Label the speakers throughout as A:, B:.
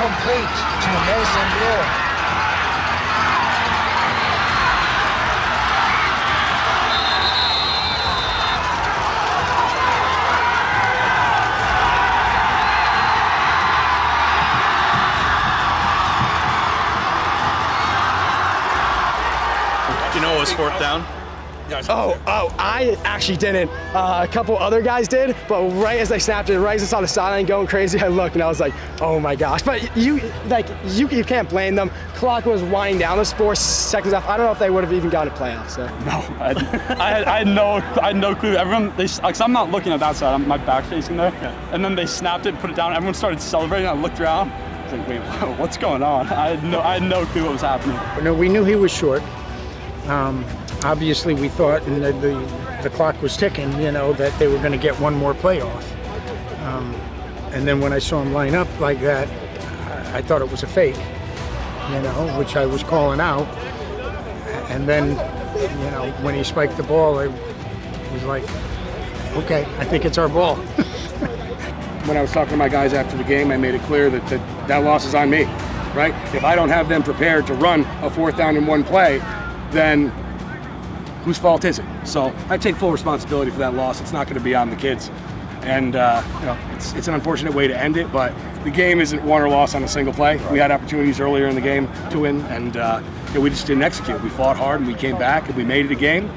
A: complete to Mason Brewer.
B: You know it was fourth down?
C: Oh, oh, I actually didn't. Uh, a couple other guys did, but right as they snapped it, right as I saw the sideline going crazy, I looked and I was like, oh my gosh. But you, like, you, you can't blame them. Clock was winding down. It was four seconds off. I don't know if they would have even gotten a playoff. So.
D: No, I, I, had, I had no, I had no clue. Everyone, they, cause I'm not looking at that side. I'm my back facing there, and then they snapped it, put it down. Everyone started celebrating. I looked around. I was like, wait, what's going on? I had no, I had no clue what was happening.
E: No, we knew he was short. Um, obviously, we thought, and the, the, the clock was ticking, you know, that they were going to get one more playoff. Um, and then when I saw him line up like that, I, thought it was a fake, you know, which I was calling out. And then, you know, when he spiked the ball, I was like, okay, I think it's our ball.
F: when I was talking to my guys after the game, I made it clear that that, that loss is on me, right? If I don't have them prepared to run a fourth down in one play, then whose fault is it? So I take full responsibility for that loss. It's not going to be on the kids. And uh, you know, it's, it's an unfortunate way to end it, but the game isn't won or lost on a single play. We had opportunities earlier in the game to win, and uh, you know, we just didn't execute. We fought hard, and we came back, and we made it a game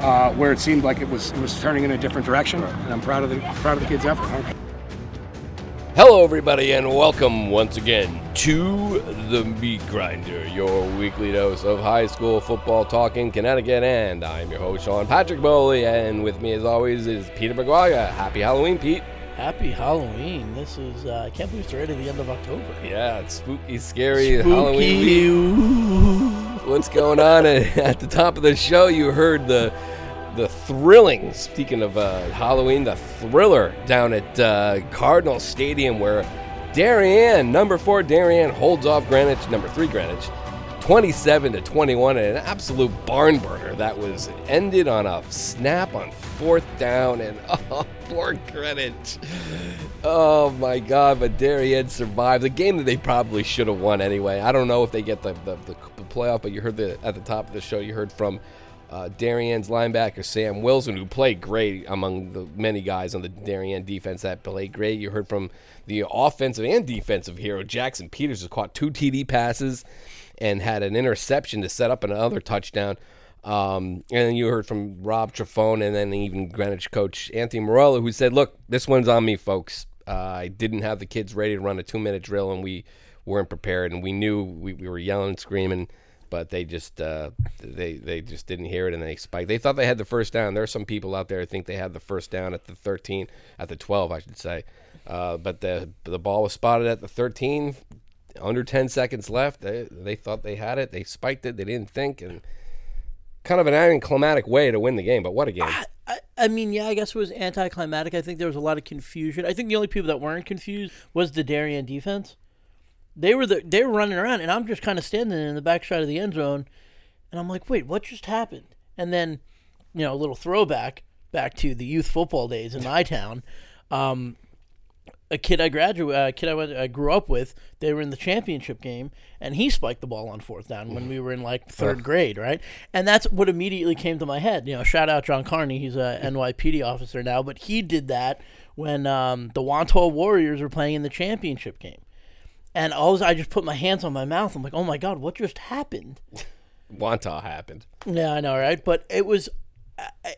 F: uh, where it seemed like it was it was turning in a different direction. And I'm proud of the proud of the kids' effort.
G: Hello, everybody, and welcome once again to the Meat Grinder, your weekly dose of high school football talk in Connecticut. And I'm your host, Sean Patrick Bowley, and with me, as always, is Peter McGuire. Happy Halloween, Pete.
H: Happy Halloween. This is, uh, I can't believe it's already the end of October.
G: Yeah, it's spooky, scary Halloween week. What's going on? At the top of the show, you heard the thrilling, speaking of uh, Halloween, the thriller down at uh, Cardinal Stadium where Darien, number four Darien, holds off Greenwich, number three Greenwich, 27 to 21, and an absolute barn burner that was ended on a snap on fourth down, and oh, poor Greenwich. Oh my God, but Darien survived the game that they probably should have won anyway. I don't know if they get the, the, the playoff, but you heard the at the top of the show, you heard from uh, Darien's linebacker Sam Wilson, who played great among the many guys on the Darien defense that played great. You heard from the offensive and defensive hero Jackson Peters, who caught two TD passes and had an interception to set up another touchdown. Um, and then you heard from Rob Trifone and then even Greenwich coach Anthony Morello, who said, "Look, this one's on me, folks. Uh, I didn't have the kids ready to run a two-minute drill, and we weren't prepared, and we knew we, we were yelling and screaming." But they just uh, they they just didn't hear it and they spiked. They thought they had the first down. There are some people out there who think they had the first down at the 13, at the 12, I should say. Uh, but the the ball was spotted at the 13, under 10 seconds left. They they thought they had it. They spiked it. They didn't think and kind of an anticlimactic way to win the game. But what a game!
H: I, I, I mean, yeah, I guess it was anticlimactic. I think there was a lot of confusion. I think the only people that weren't confused was the Darien defense they were the, they were running around, and I'm just kind of standing in the backside of the end zone, and I'm like, wait, what just happened? And then, you know, a little throwback back to the youth football days in my town. Um, a kid I graduated, a kid I, went, I grew up with, they were in the championship game, and he spiked the ball on fourth down when we were in like third grade, right? And that's what immediately came to my head. You know, shout out John Carney, he's a NYPD officer now, but he did that when um, the Wantagh Warriors were playing in the championship game and all I just put my hands on my mouth. I'm like, oh my god, what just happened?
G: Wantagh happened.
H: Yeah, I know, right? But it was,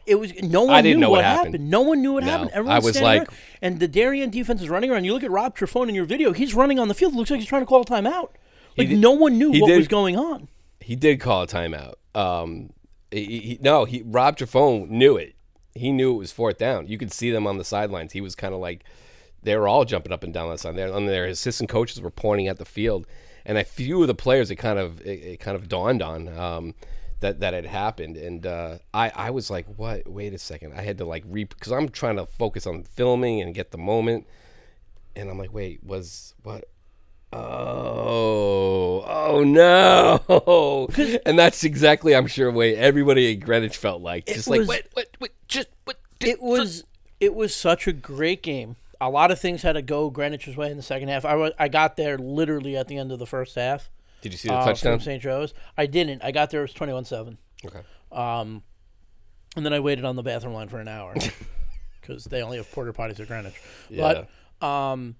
H: it was no one
G: I didn't
H: knew
G: know
H: what
G: what
H: happened.
G: happened.
H: No one knew what
G: No.
H: happened.
G: I
H: Everyone
G: was
H: standing
G: like-
H: around, and the Darien defense is running around. You look at Rob Trifone in your video; he's running on the field. It looks like he's trying to call a timeout. Like
G: did-
H: no one knew what
G: did-
H: was going on.
G: He did call a timeout. Um, He, he, no, he Rob Trifone knew it. He knew it was fourth down. You could see them on the sidelines. He was kind of like they were all jumping up and down that side. There, and their assistant coaches were pointing at the field, and a few of the players it kind of it, it kind of dawned on um, that that had happened. And uh, I I was like, what? Wait a second. I had to like re because I'm trying to focus on filming and get the moment, and I'm like, wait, was what? Oh, oh no! And that's exactly, I'm sure, way everybody at Greenwich felt like. Just like, what, what, what, just what?
H: It was it was such a great game. A lot of things had to go Greenwich's way in the second half. I was I got there literally at the end of the first half.
G: Did you see the
H: uh,
G: touchdown?
H: from St. Joe's? I didn't. I got there it was twenty one seven.
G: Okay.
H: Um, and then I waited on the bathroom line for an hour because they only have porter potties at Greenwich. But um,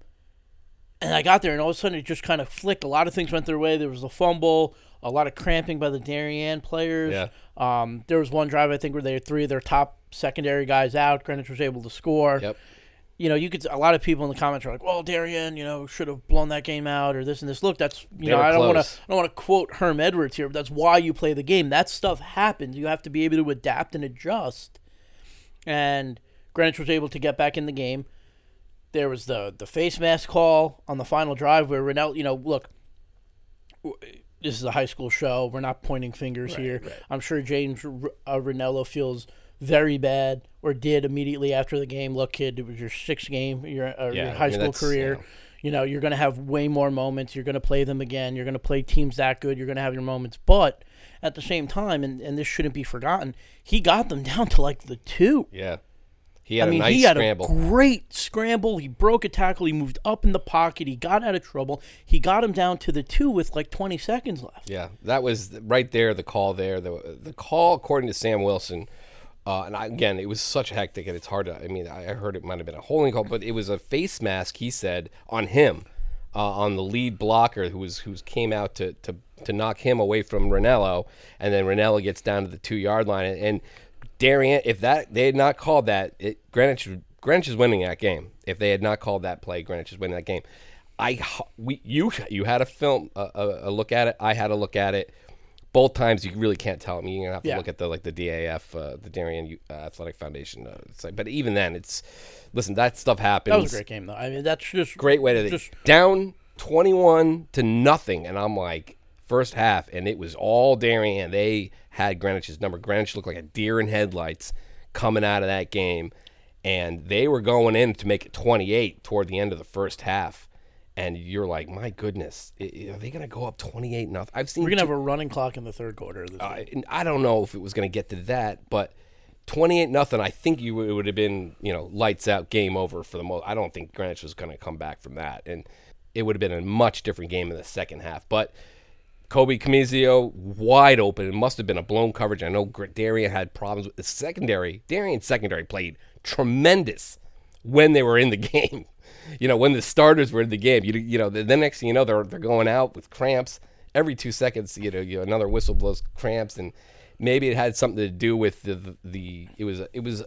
H: and I got there, and all of a sudden it just kind of flicked. A lot of things went their way. There was a fumble, a lot of cramping by the Darien players.
G: Yeah.
H: Um, there was one drive I think where they had three of their top secondary guys out. Greenwich was able to score.
G: Yep.
H: You know, you could. A lot of people in the comments are like, "Well, Darien, you know, should have blown that game out, or this and this." Look, that's you
G: They
H: know, I don't want to. I don't want to quote Herm Edwards here, but that's why you play the game. That stuff happens. You have to be able to adapt and adjust. And Greenwich was able to get back in the game. There was the the face mask call on the final drive where Rennell, you know, look, this is a high school show. We're not pointing fingers here. I'm sure James R- uh, feels very bad or did immediately after the game. Look, kid, it was your sixth game, your, uh,
G: Yeah,
H: your
G: I
H: high
G: mean,
H: school career.
G: you know.
H: You know, you're going to have way more moments. You're going to play them again. You're going to play teams that good. You're going to have your moments. But at the same time, and, and this shouldn't be forgotten, he got them down to like the two.
G: Yeah. He had
H: I mean,
G: a nice
H: he had
G: scramble.
H: a great scramble. He broke a tackle. He moved up in the pocket. He got out of trouble. He got him down to the two with like 20 seconds left.
G: Yeah, that was right there. The call there. The the call, according to Sam Wilson, uh, and I, again, it was such hectic, and it's hard to. I mean, I heard it might have been a holding call, but it was a face mask. He said on him, uh, on the lead blocker who was who came out to to to knock him away from Ranello, and then Ranello gets down to the two yard line, and, and Darien, if that they had not called that, it, Greenwich Greenwich is winning that game. If they had not called that play, Greenwich is winning that game. I we you you had a film a, a, a look at it. I had a look at it. Both times you really can't tell. I mean, you're gonna have to
H: Yeah.
G: look at the like the DAF, uh, the Darien uh, Athletic Foundation. Uh, like, but even then, it's listen. That stuff happens.
H: That was a great game, though. I mean, that's just
G: Great way to
H: just
G: down twenty one to nothing, and I'm like first half, and it was all Darien. They had Greenwich's number. Greenwich looked like a deer in headlights coming out of that game, and they were going in to make it 28 toward the end of the first half. And you're like, my goodness, are they going to go up 28 nothing? I've seen
H: We're gonna
G: two-
H: have a running clock in the third quarter. This
G: I, don't know if it was going to get to that, but 28 nothing. I think you it would have been you know lights out, game over for the most. I don't think Greenwich was going to come back from that, and it would have been a much different game in the second half. But Kobe Camizio wide open. It must have been a blown coverage. I know Darien had problems with the secondary. Darien secondary played tremendous when they were in the game. You know, when the starters were in the game, you you know, the, the next thing you know, they're they're going out with cramps every two seconds. You know, you know, another whistle blows cramps, and maybe it had something to do with the the, the it was it was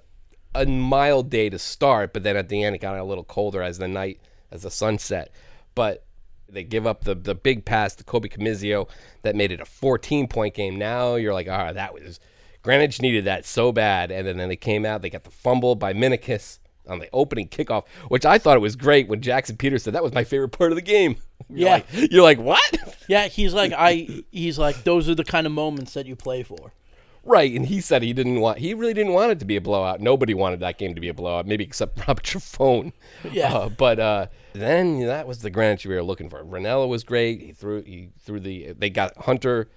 G: a mild day to start, but then at the end it got a little colder as the night as the sun set. But they give up the the big pass to Kobe Camizio that made it a 14 point game. Now you're like, right, that was Greenwich needed that so bad, and then, then they came out. They got the fumble by Minikis on the opening kickoff, which I thought it was great when Jackson Peters said that was my favorite part of the game. You're
H: Yeah.
G: like, you're like what?
H: Yeah, he's like I. He's like those are the kind of moments that you play for.
G: Right, and he said he didn't want. He really didn't want it to be a blowout. Nobody wanted that game to be a blowout, maybe except Robert Trifone.
H: Yeah.
G: Uh, but uh, then that was the Greenwich we were looking for. Ranella was great. He threw. He threw the. They got Hunter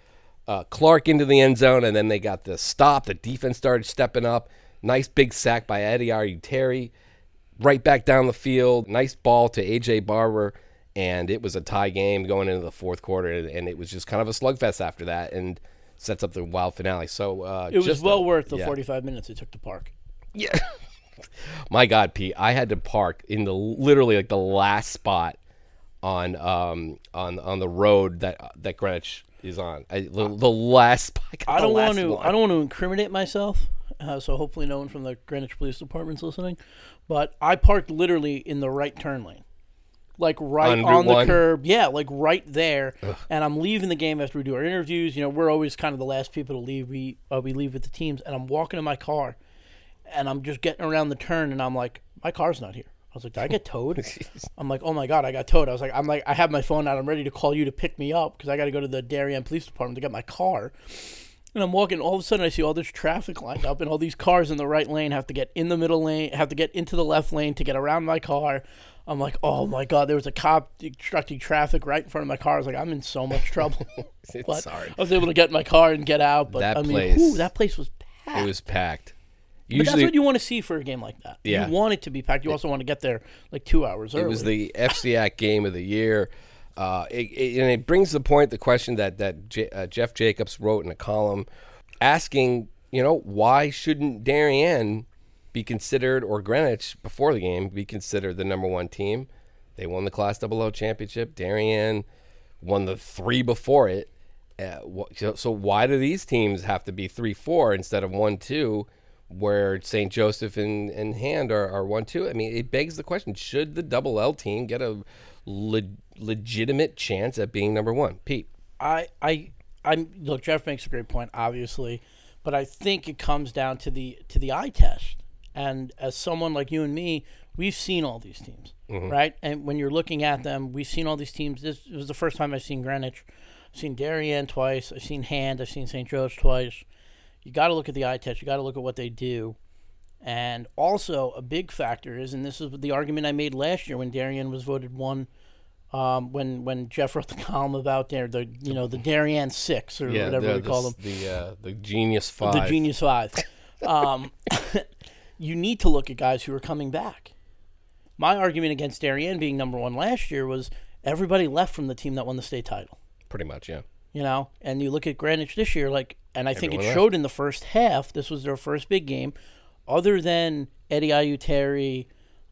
G: uh, Clark into the end zone, and then they got the stop. The defense started stepping up. Nice big sack by Eddie Are Terry. Right back down the field. Nice ball to AJ Barber. And it was a tie game going into the fourth quarter, and, it was just kind of a slugfest after that, and sets up the wild finale. So uh,
H: It was well
G: a-
H: worth the
G: yeah.
H: 45 minutes it took to park.
G: Yeah. My God, Pete, I had to park in the literally like the last spot on um on on the road that that Greenwich is on. I, the, the last spot. got
H: I don't want
G: last
H: to.
G: one.
H: I don't want to incriminate myself. Uh, so hopefully, no one from the Greenwich Police Department's listening. But I parked literally in the right turn lane. like right
G: On
H: on, the
G: one?
H: curb. Yeah, like right there. And I'm leaving the game after we do our interviews. You know, we're always kind of the last people to leave. We uh, we leave with the teams, and I'm walking in my car, and I'm just getting around the turn, and I'm like, my car's not here. I was like, did I get towed? I'm like, oh my god, I got towed. I was like, I'm like, I have my phone out. I'm ready to call you to pick me up because I got to go to the Darien Police Department to get my car. And I'm walking. All of a sudden, I see all this traffic lined up, and all these cars in the right lane have to get in the middle lane, have to get into the left lane to get around my car. I'm like, oh my god, there was a cop obstructing traffic right in front of my car. I was like, I'm in so much trouble.
G: It's hard.
H: I was able to get in my car and get out. But
G: That
H: I mean,
G: place-
H: whew, that place was packed.
G: It was packed.
H: But that's
G: Usually,
H: what you want to see for a game like that.
G: Yeah.
H: You want it to be packed. You also want to get there like two hours early.
G: It was the FCIAC game of the year. Uh, it, it, and it brings the point, the question that that J, uh, Jeff Jacobs wrote in a column, asking, you know, why shouldn't Darien be considered or Greenwich before the game be considered the number one team? They won the Class Double O championship. Darien won the three before it. Uh, so, so why do these teams have to be three four instead of one two? Where St. Joseph and, and Hand are, are one two. I mean, it begs the question: Should the double L team get a le- legitimate chance at being number one? Pete,
H: I, I, I'm look. Jeff makes a great point, obviously, but I think it comes down to the to the eye test. And as someone like you and me, we've seen all these teams, mm-hmm. right? And when you're looking at them, we've seen all these teams. This was the first time I've seen Greenwich. I've seen Darien twice. I've seen Hand. I've seen St. Joe's twice. You got to look at the eye test. You got to look at what they do. And also, a big factor is, and this is the argument I made last year when Darien was voted one um, when when Jeff wrote the column about there the you know the Darien Six or whatever
G: the,
H: we call them,
G: the uh, the Genius Five.
H: the Genius Five. Um, you need to look at guys who are coming back. My argument against Darien being number one last year was everybody left from the team that won the state title.
G: Pretty much, yeah.
H: You know, and you look at Greenwich this year, like, and I think
G: Everyone
H: it
G: left.
H: showed in the first half. This was their first big game, other than Eddie Ayuteri,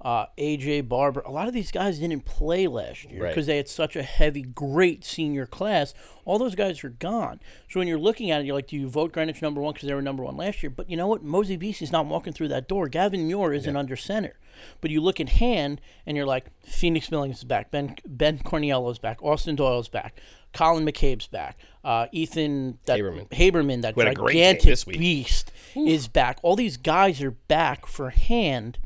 H: uh, AJ Barber. A lot of these guys didn't play last year
G: Right.
H: because they had such a heavy, great senior class. All those guys are gone. So when you're looking at it, you're like, do you vote Greenwich number one because they were number one last year? But you know what? Mosey Beasley's not walking through that door. Gavin Muir isn't under center. But you look at hand and you're like, Phoenix Millings is back. Ben Ben Corniello's back. Austin Doyle's back. Colin McCabe's back. Uh, Ethan that,
G: Haberman.
H: Haberman, that
G: Who had a great game
H: gigantic beast, is back. All these guys are back for hand.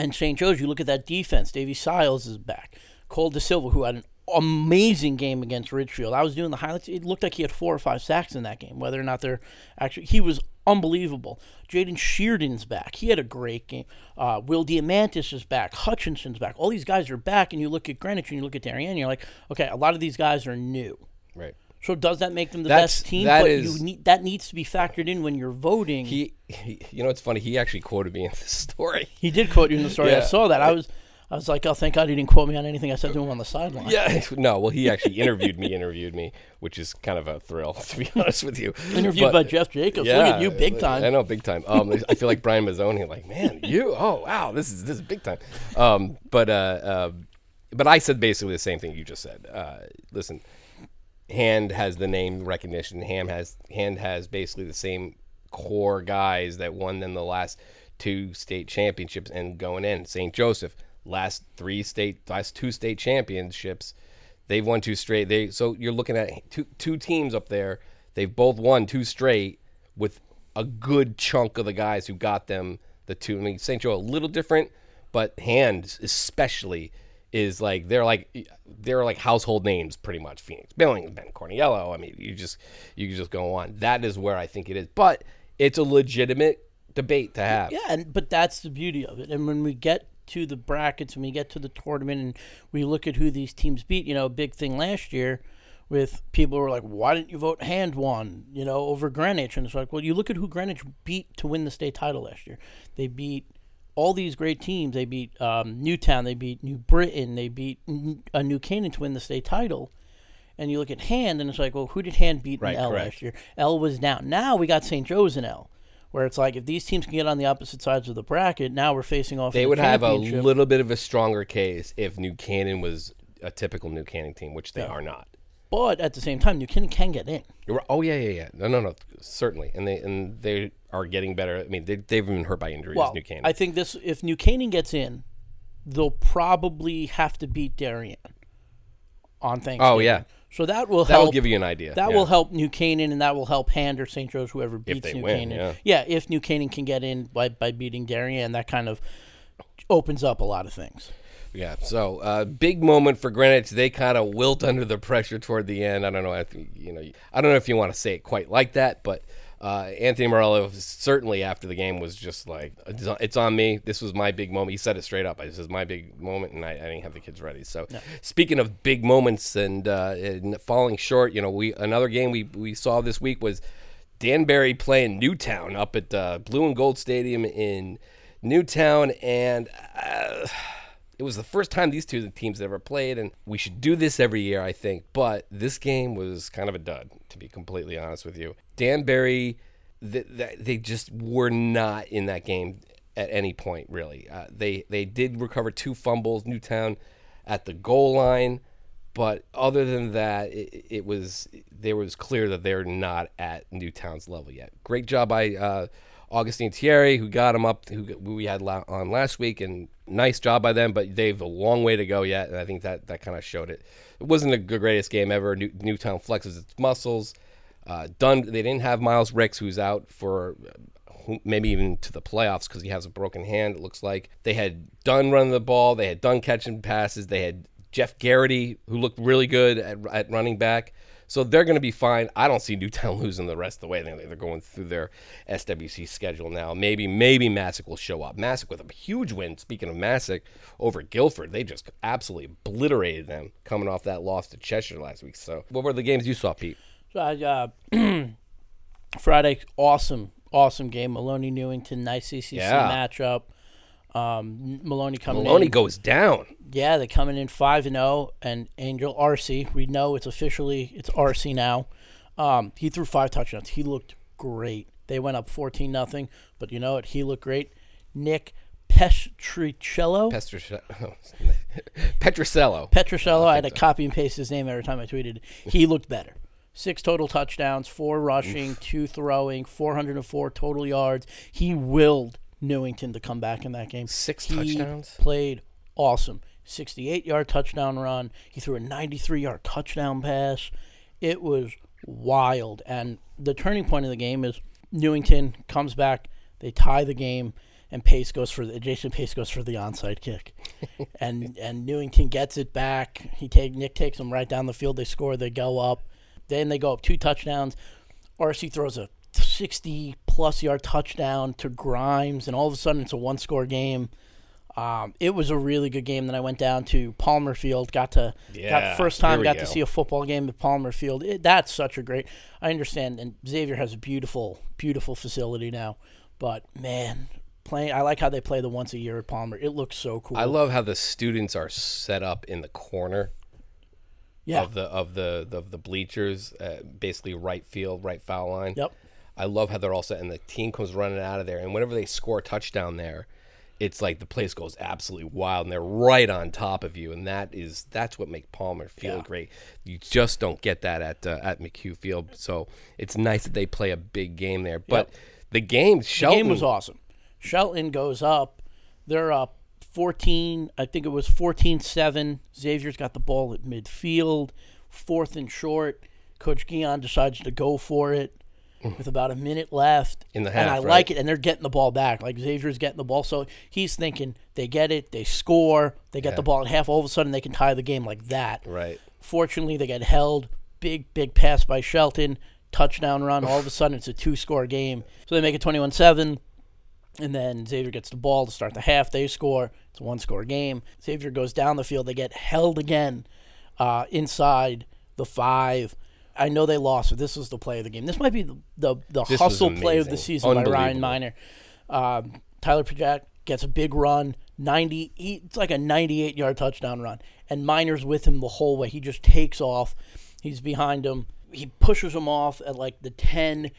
H: And St. Joe's, you look at that defense. Davey Siles is back. Cole De Silva, who had an amazing game against Ridgefield. I was doing the highlights. It looked like he had four or five sacks in that game. Whether or not they're actually, he was unbelievable. Jaden Sheardon's back. He had a great game. Uh, Will Diamantis is back. Hutchinson's back. All these guys are back. And you look at Greenwich and you look at Darien, you're like, okay, a lot of these guys are new.
G: Right.
H: So does that make them the
G: That's-
H: best team?
G: that
H: but
G: is-
H: you need that needs to be factored in when you're voting. He,
G: He, you know, it's funny. He actually quoted me in the story.
H: He did quote you in the story. I saw that. I was I was like, oh, thank God he didn't quote me on anything I said to him on the sideline.
G: Yeah, no. Well, he actually interviewed me. Interviewed me, which is kind of a thrill, to be honest with you.
H: Interviewed
G: But-
H: by Jeff Jacobs. Look at you, big time.
G: I know, big time. Um, I feel like Brian Mazzoni. Like, man, you. Oh, wow, this is this is big time. Um, but uh, uh, but I said basically the same thing you just said. Uh, listen, Hand has the name recognition. Ham has Hand has basically the same core guys that won them the last two state championships and going in. St. Joseph last three state last two state championships. They've won two straight. They so you're looking at two two teams up there. They've both won two straight with a good chunk of the guys who got them the two. I mean, St. Joe a little different, but Hand especially is like they're like they're like household names pretty much. Phoenix Billings, Ben Corniello. I mean, you just you can just go on. That is where I think it is, but it's a legitimate debate to have.
H: Yeah, and but that's the beauty of it. And when we get to the brackets and we get to the tournament and we look at who these teams beat, you know, big thing last year with people were like, "Why didn't you vote hand one?" You know, over Greenwich, and it's like, well, you look at who Greenwich beat to win the state title last year. They beat all these great teams. They beat um, Newtown. They beat New Britain. They beat uh, New Canaan to win the state title. And you look at Hand, and it's like, well, who did Hand beat
G: Right,
H: in L
G: correct.
H: last year? L was down. Now we got St. Joe's in L, where it's like if these teams can get on the opposite sides of the bracket, now we're facing off.
G: They
H: the
G: would have a little bit of a stronger case if New Canaan was a typical New Canaan team, which they are not.
H: but at the same time, New Canaan can get in.
G: Oh yeah, yeah, yeah. No, no, no. Certainly, and they and they are getting better. I mean, they they've been hurt by injuries.
H: Well,
G: New Canaan.
H: I think this if New Canaan gets in, they'll probably have to beat Darien on Thanksgiving.
G: Oh, yeah.
H: So that will
G: That will
H: help.
G: give you an idea,
H: That
G: yeah.
H: will help New Canaan, and that will help Hand or St. Joe's, whoever beats New
G: win,
H: Canaan.
G: yeah.
H: if New Canaan can get in by, by beating Darien, that kind of opens up a lot of things.
G: Yeah, so uh, big moment for Greenwich. They kind of wilt under the pressure toward the end. I don't know, if, you know, I don't know if you want to say it quite like that, but uh, Anthony Morello certainly after the game was just like, "It's on- me. This was my big moment." He said it straight up. "This is my big moment," and I, I didn't have the kids ready. So, speaking of big moments and, uh, and falling short, you know, we another game we we saw this week was Danbury playing Newtown up at uh, Blue and Gold Stadium in Newtown, and uh, it was the first time these two teams ever played. And we should do this every year, I think. But this game was kind of a dud, to be completely honest with you. Danbury, th- th- they just were not in that game at any point, really. Uh, they they did recover two fumbles, Newtown, at the goal line. But other than that, it, it was there was clear that they're not at Newtown's level yet. Great job by uh, Augustine Thierry, who got him up, who we had on last week, and nice job by them. But they've a long way to go yet, and I think that that kind of showed it. It wasn't the greatest game ever. New, Newtown flexes its muscles. Uh, Dunn, they didn't have Miles Ricks, who's out for uh, maybe even to the playoffs because he has a broken hand. It looks like they had Dunn running the ball. They had Dunn catching passes. They had Jeff Garrity, who looked really good at, at running back. So they're going to be fine. I don't see Newtown losing the rest of the way. They're they're going through their SWC schedule now. Maybe maybe Masuk will show up. Masuk with a huge win. Speaking of Masuk, over Guilford, they just absolutely obliterated them coming off that loss to Cheshire last week. So what were the games you saw, Pete?
H: So uh, Friday, awesome, awesome game. Maloney Newington, nice CCC
G: Yeah.
H: matchup. Um, Maloney coming
G: Maloney
H: in.
G: goes down.
H: Yeah, they're coming in five and zero, and Angel RC. We know it's officially it's RC now. Um, he threw five touchdowns. He looked great. They went up fourteen nothing, but you know what? He looked great. Nick Pestricello.
G: Petrocello. Petrocello.
H: Petrocello. I had to copy and paste his name every time I tweeted. He looked better. Six total touchdowns, four rushing, two throwing, 404 total yards. He willed Newington to come back in that game.
G: Six
H: He
G: touchdowns?
H: Played awesome. 68 yard touchdown run. He threw a 93 yard touchdown pass. It was wild. And the turning point of the game is Newington comes back, they tie the game, and Pace goes for the Jason Pace goes for the onside kick. and and Newington gets it back. He take Nick takes him right down the field. They score. They go up. Then they go up two touchdowns. RC throws a 60 plus yard touchdown to Grimes, and all of a sudden it's a one score game. Um, it was a really good game. Then I went down to Palmer Field. Got to
G: Yeah,
H: got first time got
G: go.
H: to see a football game at Palmer Field. It, that's such a great. I understand, and Xavier has a beautiful, beautiful facility now. But man, playing. I like how they play the once a year at Palmer. It looks so cool.
G: I love how the students are set up in the corner
H: yeah.
G: of the of the of the bleachers, uh, basically right field, right foul line.
H: Yep.
G: I love how they're all set, and the team comes running out of there, and whenever they score a touchdown there, it's like the place goes absolutely wild, and they're right on top of you, and that is that's what makes Palmer feel
H: Yeah.
G: great. You just don't get that at uh, at McHugh Field, so it's nice that they play a big game there. But
H: Yep.
G: the game,
H: The game was awesome. Shelton goes up. They're up 14. I think it was 14 7. Xavier's got the ball at midfield, fourth and short. Coach Guion decides to go for it with about a minute left.
G: In the half,
H: And I
G: half,
H: like it. And they're getting the ball back. Like Xavier's getting the ball. So he's thinking they get it, they score, they get the ball at half. All of a sudden they can tie the game like that.
G: right.
H: Fortunately, they get held. Big, big pass by Shelton. Touchdown run. All of a sudden, it's a two score game. So they make it 21 7. And then Xavier gets the ball to start the half. They score. It's a one score game. Xavier goes down the field. They get held again uh, inside the five. I know they lost, but this was the play of the game. This might be the, the, the
G: This
H: hustle play of the season by Ryan. Miner. Um, Tyler Pajak gets a big run, ninety. It's like a ninety-eight yard touchdown run, and Miner's with him the whole way. He just takes off. He's behind him. He pushes him off at like the ten,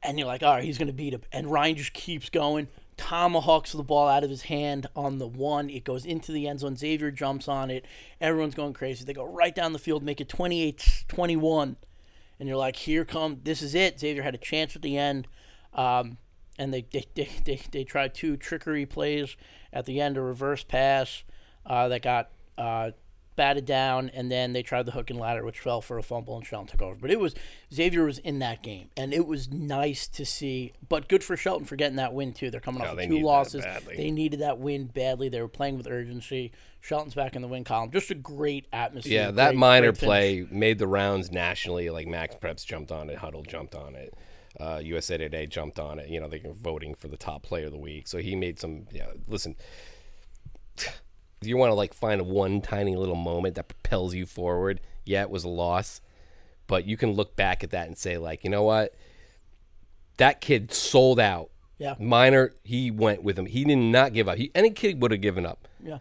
H: and you're like, all right, he's gonna beat him. And Ryan just keeps going. Tomahawks the ball out of his hand on the one. It goes into the end zone. Xavier jumps on it. Everyone's going crazy. They go right down the field, make it 28-21 and you're like, here come, this is it. Xavier had a chance at the end. Um, and they they, they, they they tried two trickery plays at the end, a reverse pass uh, that got uh, batted down, and then they tried the hook and ladder, which fell for a fumble, and Shelton took over. But it was Xavier was in that game, and it was nice to see. But good for Shelton for getting that win too. They're coming
G: Yeah,
H: off of two losses. They needed that win badly. They were playing with urgency. Shelton's back in the win column. Just a great atmosphere.
G: Yeah, that
H: great-
G: minor
H: great
G: play made the rounds nationally. Like Max Preps jumped on it, Huddle jumped on it, uh, USA Today jumped on it. You know, they were voting for the top player of the week. So he made some. Yeah, listen, you want to like find one tiny little moment that propels you forward. Yeah, it was a loss, but you can look back at that and say, like, you know what, that kid sold out.
H: Yeah.
G: Miner, he went with him. He did not give up. He, any kid would have given up.
H: Yeah.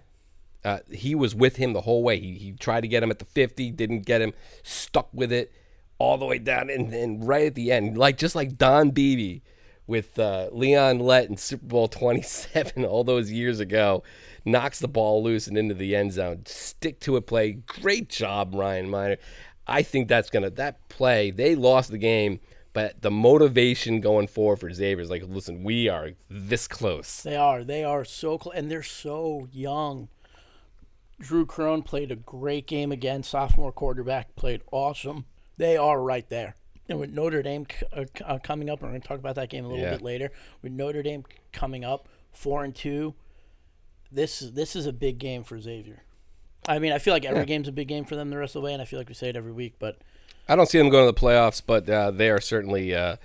G: Uh, he was with him the whole way. He, he tried to get him at the 50, didn't get him, stuck with it all the way down, and then right at the end, like just like Don Beebe with uh, Leon Lett in Super Bowl 27 all those years ago, knocks the ball loose and into the end zone. Stick to it play. Great job, Ryan Miner. I think that's gonna that play. They lost the game, but the motivation going forward for Xavier is like, listen, we are this close.
H: They are. They are so close, and they're so young. Drew Crone played a great game again. Sophomore quarterback played awesome. They are right there. And with Notre Dame c- uh, uh, coming up, and we're going to talk about that game a little
G: Yeah.
H: bit later. With Notre Dame coming up, four and two, this is this is a big game for Xavier. I mean, I feel like every game's a big game for them the rest of the way, and I feel like we say it every week. But
G: I don't see them going to the playoffs, but uh, they are certainly. Uh,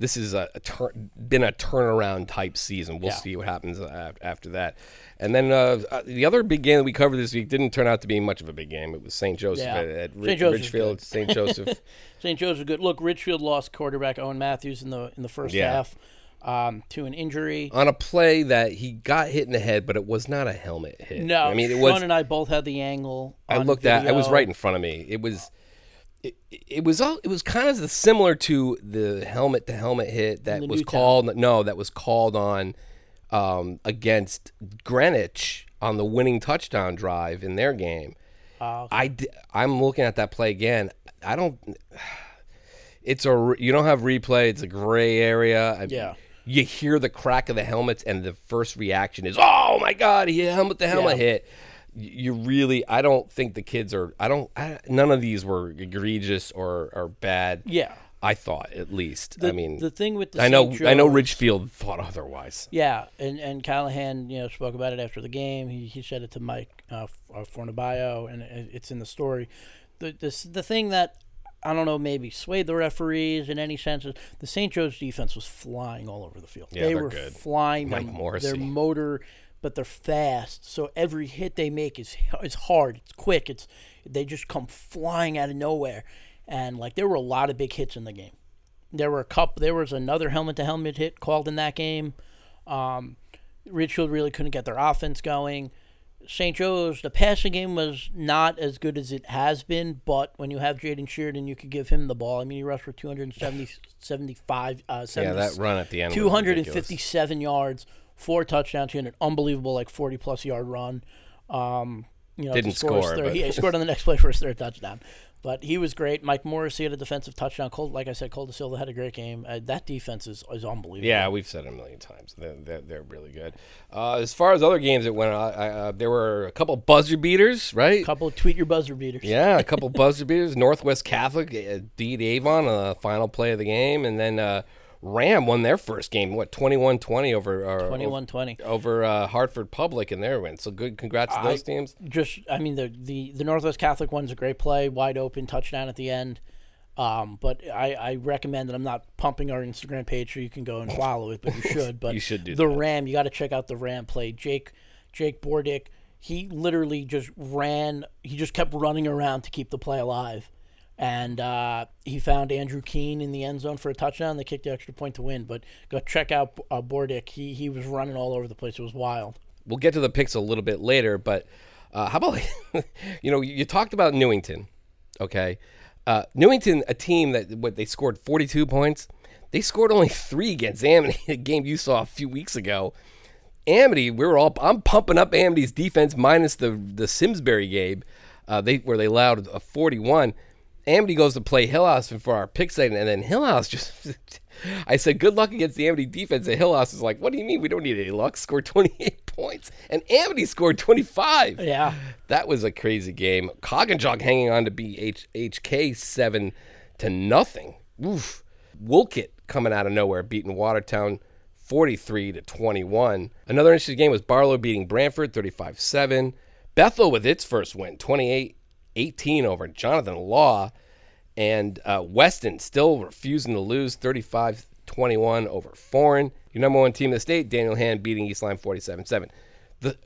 G: this is a, a tur- been a turnaround type season. We'll
H: Yeah.
G: see what happens after that. And then uh, uh, the other big game that we covered this week didn't turn out to be much of a big game. It was St. Joseph
H: Yeah.
G: at, at
H: St.
G: Ri-
H: Joseph's Ridgefield.
G: St. Joseph.
H: St. Is good. Look, Ridgefield lost quarterback Owen Matthews in the in the first
G: Yeah.
H: half um, to an injury.
G: on a play that he got hit in the head, but it was not a helmet hit.
H: No,
G: I mean it
H: Sean
G: was.
H: and I both had the angle.
G: I looked at. It was right in front of me. It was. It, it was all. It was kind of similar to the helmet to helmet hit that was
H: Newtown.
G: called. No, that was called on um, against Greenwich on the winning touchdown drive in their game.
H: Ah,
G: I I'm looking at that play again. I don't. It's a you don't have replay. It's a gray area. I-
H: Yeah.
G: You hear the crack of the helmets, and the first reaction is, "Oh my God, he helmet the helmet
H: Yeah.
G: hit." You really, I don't think the kids are. I don't. I, none of these were egregious or or bad.
H: Yeah.
G: I thought at least.
H: The,
G: I mean,
H: the thing with the
G: I know.
H: St.
G: I know. Ridgefield thought otherwise.
H: Yeah, and and Callahan, you know, spoke about it after the game. He, he said it to Mike uh, uh, Fornabio, and it's in the story. The this the thing that I don't know maybe swayed the referees in any sense is the St. Joe's defense was flying all over the field.
G: Yeah,
H: they were
G: good.
H: flying.
G: Mike
H: their,
G: Morrissey.
H: their motor, but they're fast. So every hit they make is is hard. It's quick. It's they just come flying out of nowhere, and like there were a lot of big hits in the game. There were a couple. There was another helmet to helmet hit called in that game. Um, Ridgefield really couldn't get their offense going. St. Joe's, the passing game was not as good as it has been, but when you have Jaden Sheardon, you could give him the ball. I mean, he rushed for 270, 75, uh,
G: Yeah, that run at the end.
H: 257 yards, four touchdowns. He had an unbelievable, like 40 plus yard run. Um, you know,
G: Didn't
H: score
G: score,
H: third-
G: but-
H: he scored on the next play for his third touchdown. But he was great. Mike Morrissey had a defensive touchdown. Cole, like I said, Cole De Silva had a great game. Uh, that defense is, is unbelievable.
G: Yeah, we've said it a million times. They're, they're, they're really good. Uh, as far as other games that went, on, uh, there were a couple buzzer beaters, right?
H: A couple tweet your buzzer beaters.
G: Yeah, a couple buzzer beaters. Northwest Catholic uh, beat Avon on the final play of the game, and then uh, RHAM won their first game. What 21-20 over uh,
H: 21-20.
G: over uh, Hartford Public in their win. So good, congrats to those
H: I-
G: teams.
H: Just, I mean, the, the, the Northwest Catholic one's a great play, wide open touchdown at the end. Um, but I, I recommend that I'm not pumping our Instagram page so you can go and follow it, but you should. But
G: You should do
H: the
G: that.
H: RHAM. You got to check out the RHAM play. Jake Jake Bordick. He literally just ran. He just kept running around to keep the play alive, and uh, he found Andrew Keene in the end zone for a touchdown. They kicked the extra point to win. But go check out uh, Bordick. He he was running all over the place. It was wild.
G: We'll get to the picks a little bit later, but uh, how about you know you, talked about Newington, okay? Uh, Newington, a team that what they scored 42 points, they scored only three against Amity, a game you saw a few weeks ago. Amity, we were all I'm pumping up Amity's defense minus the the Simsbury game, uh, they where they allowed a 41. Amity goes to play Hillhouse for our pick segment, and then Hillhouse just I said, good luck against the Amity defense. And Hillhouse is like, what do you mean we don't need any luck? Scored 28 points. And Amity scored 25.
H: Yeah.
G: That was a crazy game. Coggins hanging on to be HK 7 to nothing. Oof. Wolcott coming out of nowhere, beating Watertown 43 to 21. Another interesting game was Barlow beating Branford 35 7. Bethel with its first win, 28 18 over Jonathan Law. And uh, Weston still refusing to lose 35 21 over Foran. Your number one team in the state, Daniel Hand beating East Eastline 47 7.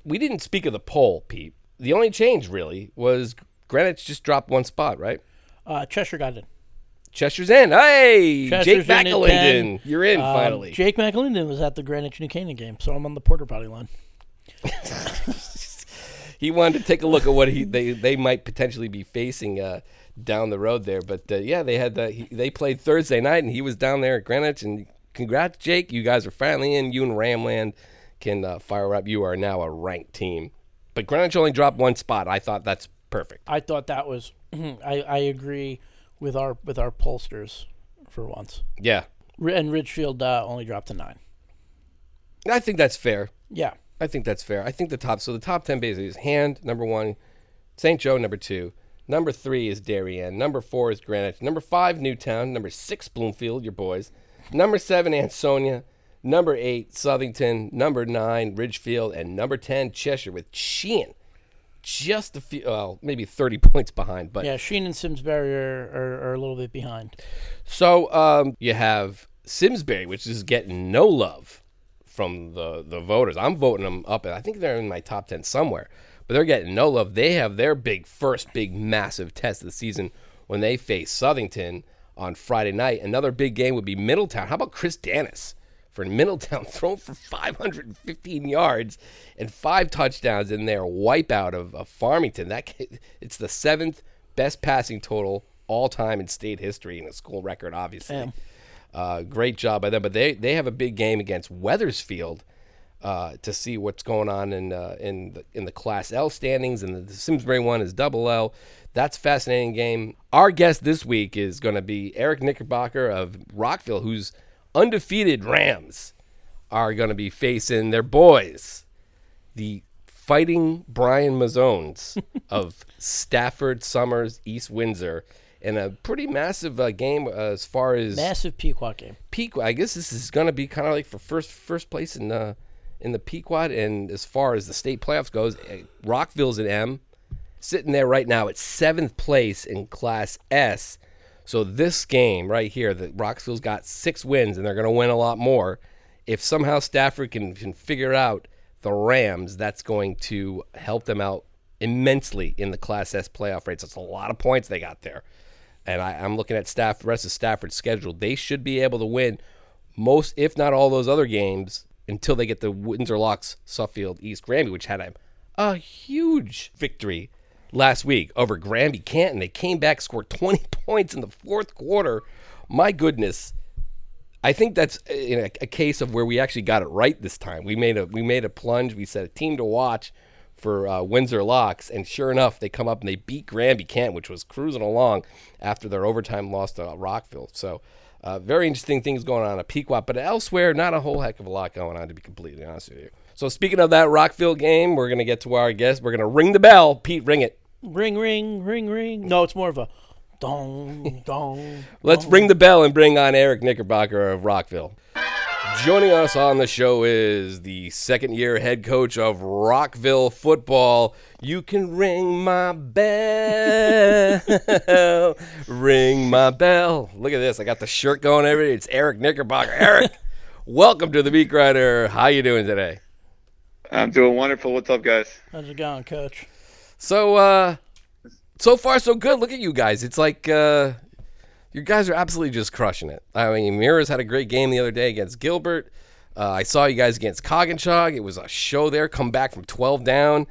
G: We didn't speak of the poll, Pete. The only change really was Greenwich just dropped one spot, right?
H: Uh, Cheshire got in.
G: Cheshire's in. Hey,
H: Chester's
G: Jake
H: in at 10.
G: McElinden. You're in
H: Um,
G: finally.
H: Jake McElinden was at the Greenwich New Canaan game, so I'm on the Porter Potty line.
G: he wanted to take a look at what he they, they might potentially be facing uh, down the road there. But uh, yeah, they had the, he, they played Thursday night, and he was down there at Greenwich. And congrats, Jake! You guys are finally in. You and Ramland can uh, fire up. You are now a ranked team. But Greenwich only dropped one spot. I thought that's perfect.
H: I thought that was. I, I agree with our with our pollsters for once.
G: Yeah,
H: And Ridgefield uh, only dropped to nine.
G: I think that's fair.
H: Yeah.
G: I think that's fair. I think the top so the top ten basically is Hand number one, St. Joe number two, number three is Darien, number four is Greenwich, number five Newtown, number six Bloomfield, your boys, number seven Ansonia, number eight Southington, number nine Ridgefield, and number ten Cheshire with Sheehan, just a few, well maybe thirty points behind, but
H: Yeah, Sheehan and Simsbury are, are, are a little bit behind.
G: so um, you have Simsbury, which is getting no love from the, the voters. I'm voting them up, and I think they're in my top 10 somewhere, but they're getting no love. They have their big, first big, massive test of the season when they face Southington on Friday night. Another big game would be Middletown. How about Chris Dennis? For Middletown, thrown for 515 yards and five touchdowns in their wipeout of, of Farmington. That it's the seventh best passing total all time in state history and a school record, obviously.
H: Yeah.
G: Uh, great job by them. But they, they have a big game against Wethersfield uh, to see what's going on in uh, in the, in the Class L standings, and the Simsbury one is double L. That's a fascinating game. Our guest this week is going to be Eric Knickerbocker of Rockville, whose undefeated Rams are going to be facing their boys, the Fighting Brian Mazzones of Stafford, Somers, East Windsor, in a pretty massive uh, game as far as
H: Massive Pequot game.
G: Pequot. I guess this is going to be kind of like for first first place in the in the Pequot, and as far as the state playoffs goes, eh, Rockville's an M, sitting there right now at seventh place in Class S. So this game right here, the Rockville's got six wins, and they're going to win a lot more. If somehow Stafford can, can figure out the Rams, that's going to help them out immensely in the Class S playoff race. It's a lot of points they got there and I, I'm looking at staff rest of Stafford's schedule. They should be able to win most, if not all, those other games until they get the Windsor Locks Suffield East Granby, which had a, a huge victory last week over Granby Canton. They came back, scored 20 points in the fourth quarter. My goodness. I think that's a, a case of where we actually got it right this time. We made a we made a plunge. We said a team to watch for uh, Windsor Locks, and sure enough, they come up and they beat Granby Kent, which was cruising along after their overtime loss to Rockville. So, uh, very interesting things going on at Pequot, but elsewhere, not a whole heck of a lot going on, to be completely honest with you. So, speaking of that Rockville game, we're going to get to our guest. We're going to ring the bell. Pete, ring it.
H: Ring, ring, ring, ring. No, it's more of a dong, dong.
G: Let's ring the bell and bring on Eric Knickerbocker of Rockville. Joining us on the show is the second year head coach of Rockville football. You can ring my bell. ring my bell. Look at this. I got the shirt going every It's Eric Knickerbocker. Eric, welcome to the Meat Grinder. How you doing today?
B: I'm doing wonderful. What's up, guys?
H: How's it going, Coach?
G: So uh so far so good. Look at you guys. It's like uh you guys are absolutely just crushing it. I mean, Mira's had a great game the other day against Gilbert. Uh, I saw you guys against Coggins. It was a show there. Come back from 12 down.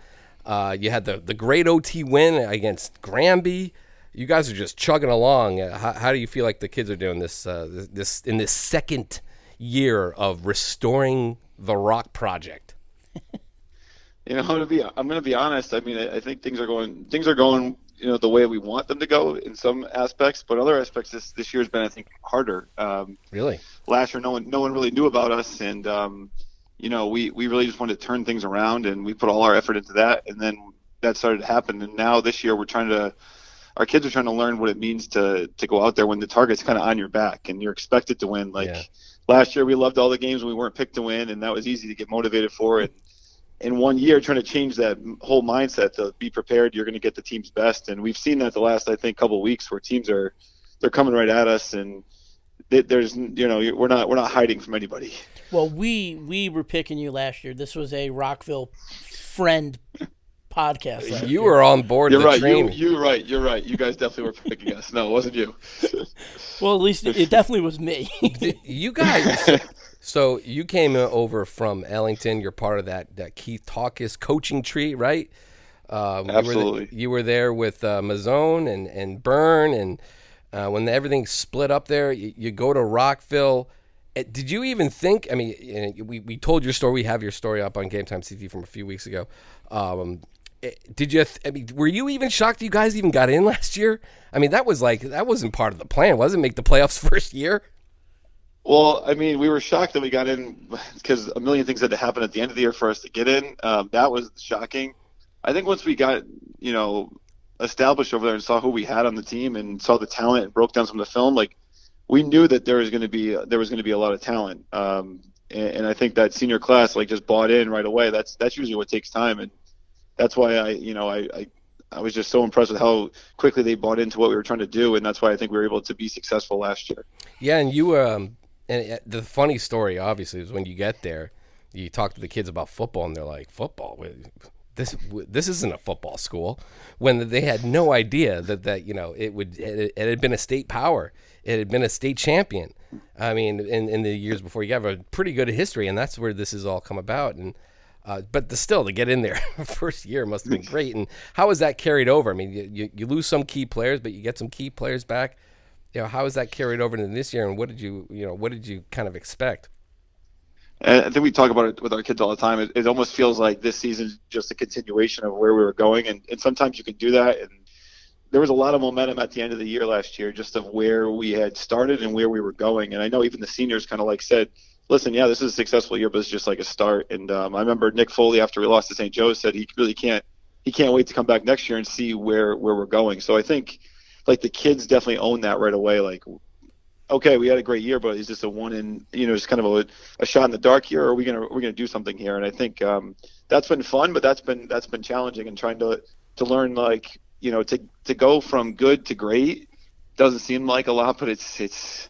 G: Uh, you had the, the great OT win against Granby. You guys are just chugging along. Uh, how, how do you feel like the kids are doing this, uh, this this in this second year of restoring the Rock Project?
B: You know, to be, I'm going to be honest. I mean, I, I think things are going, things are going, you know, the way we want them to go in some aspects, but other aspects, this this year has been, I think, harder. Um,
G: Really?
B: last year no one no one really knew about us, and um, you know we we really just wanted to turn things around, and we put all our effort into that, and then that started to happen, and now this year we're trying to our kids are trying to learn what it means to to go out there when the target's kind of on your back and you're expected to win. Like
G: Yeah.
B: last year, we loved all the games when we weren't picked to win, and that was easy to get motivated for. And in one year, trying to change that whole mindset to be prepared, you're going to get the team's best. And we've seen that the last, I think, couple of weeks where teams are they're coming right at us, and there's you know we're not we're not hiding from anybody.
H: Well, we we were picking you last year. This was a Rockville friend podcast. last
G: You
H: year.
G: were on board
B: You're
G: the
B: right.
G: train.
B: You, you're right. You're right. You guys definitely were picking us. No, it wasn't you.
H: Well, at least it, it definitely was me.
G: you guys so you came over from ellington you're part of that, that keith Talkis coaching tree right um, you were the-
B: Absolutely.
G: you were there with uh, Mazzone and, and Byrne, and uh, when everything split up there, you, you go to Rockville. Uh, Did you even think? I mean, we, we told your story. We have your story up on Game Time CT from a few weeks ago. Um, eh, did you? I mean, were you even shocked you guys even got in last year? I mean, that was like that wasn't part of the plan, was it? Make the playoffs first year.
B: Well, I mean, we were shocked that we got in because a million things had to happen at the end of the year for us to get in. Um, that was shocking. I think once we got, you know, established over there and saw who we had on the team and saw the talent and broke down some of the film, like we knew that there was going to be there was going to be a lot of talent. Um, and, and I think that senior class like just bought in right away. That's that's usually what takes time, and that's why I, you know, I. I I was just so impressed with how quickly they bought into what we were trying to do, and that's why I think we were able to be successful last year.
G: Yeah, and you um, and uh, the funny story obviously is when you get there, you talk to the kids about football, and they're like, "Football? This this isn't a football school." When they had no idea that that you know it would it, it had been a state power, it had been a state champion. I mean, in in the years before, you have a pretty good history, and that's where this has all come about. And uh, but the, still, to get in there first year must have been great. And how how is that carried over? I mean, you, you, you lose some key players, but you get some key players back you know, how is that carried over into this year, and what did you, you know, what did you kind of expect?
B: I think we talk about it with our kids all the time. It, it almost feels like this season is just a continuation of where we were going, and, and sometimes you can do that. And there was a lot of momentum at the end of the year last year, just of where we had started and where we were going. And I know even the seniors kind of like said, "Listen, yeah, this is a successful year, but it's just like a start." And um, I remember Nick Foley after we lost to St. Joe's said he really can't he can't wait to come back next year and see where where we're going. So I think like the kids definitely own that right away. Like okay, we had a great year, but is this a one in, you know, just kind of a, a shot in the dark here, or are we gonna we're gonna do something here? And I think um, that's been fun, but that's been that's been challenging and trying to to learn like you know to to go from good to great doesn't seem like a lot, but it's it's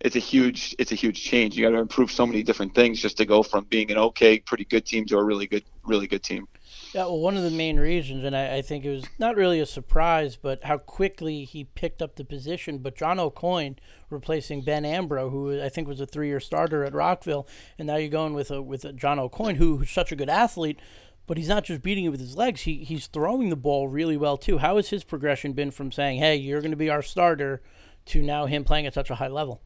B: it's a huge it's a huge change. You got to improve so many different things just to go from being an okay, pretty good team to a really good really good team.
H: Yeah, well, one of the main reasons, and I, I think it was not really a surprise, but how quickly he picked up the position. But John O'Coin replacing Ben Ambro, who I think was a three-year starter at Rockville, and now you're going with a with a John O'Coin, who, who's such a good athlete, but he's not just beating it with his legs; he he's throwing the ball really well too. How has his progression been from saying, "Hey, you're going to be our starter," to now him playing at such a high level?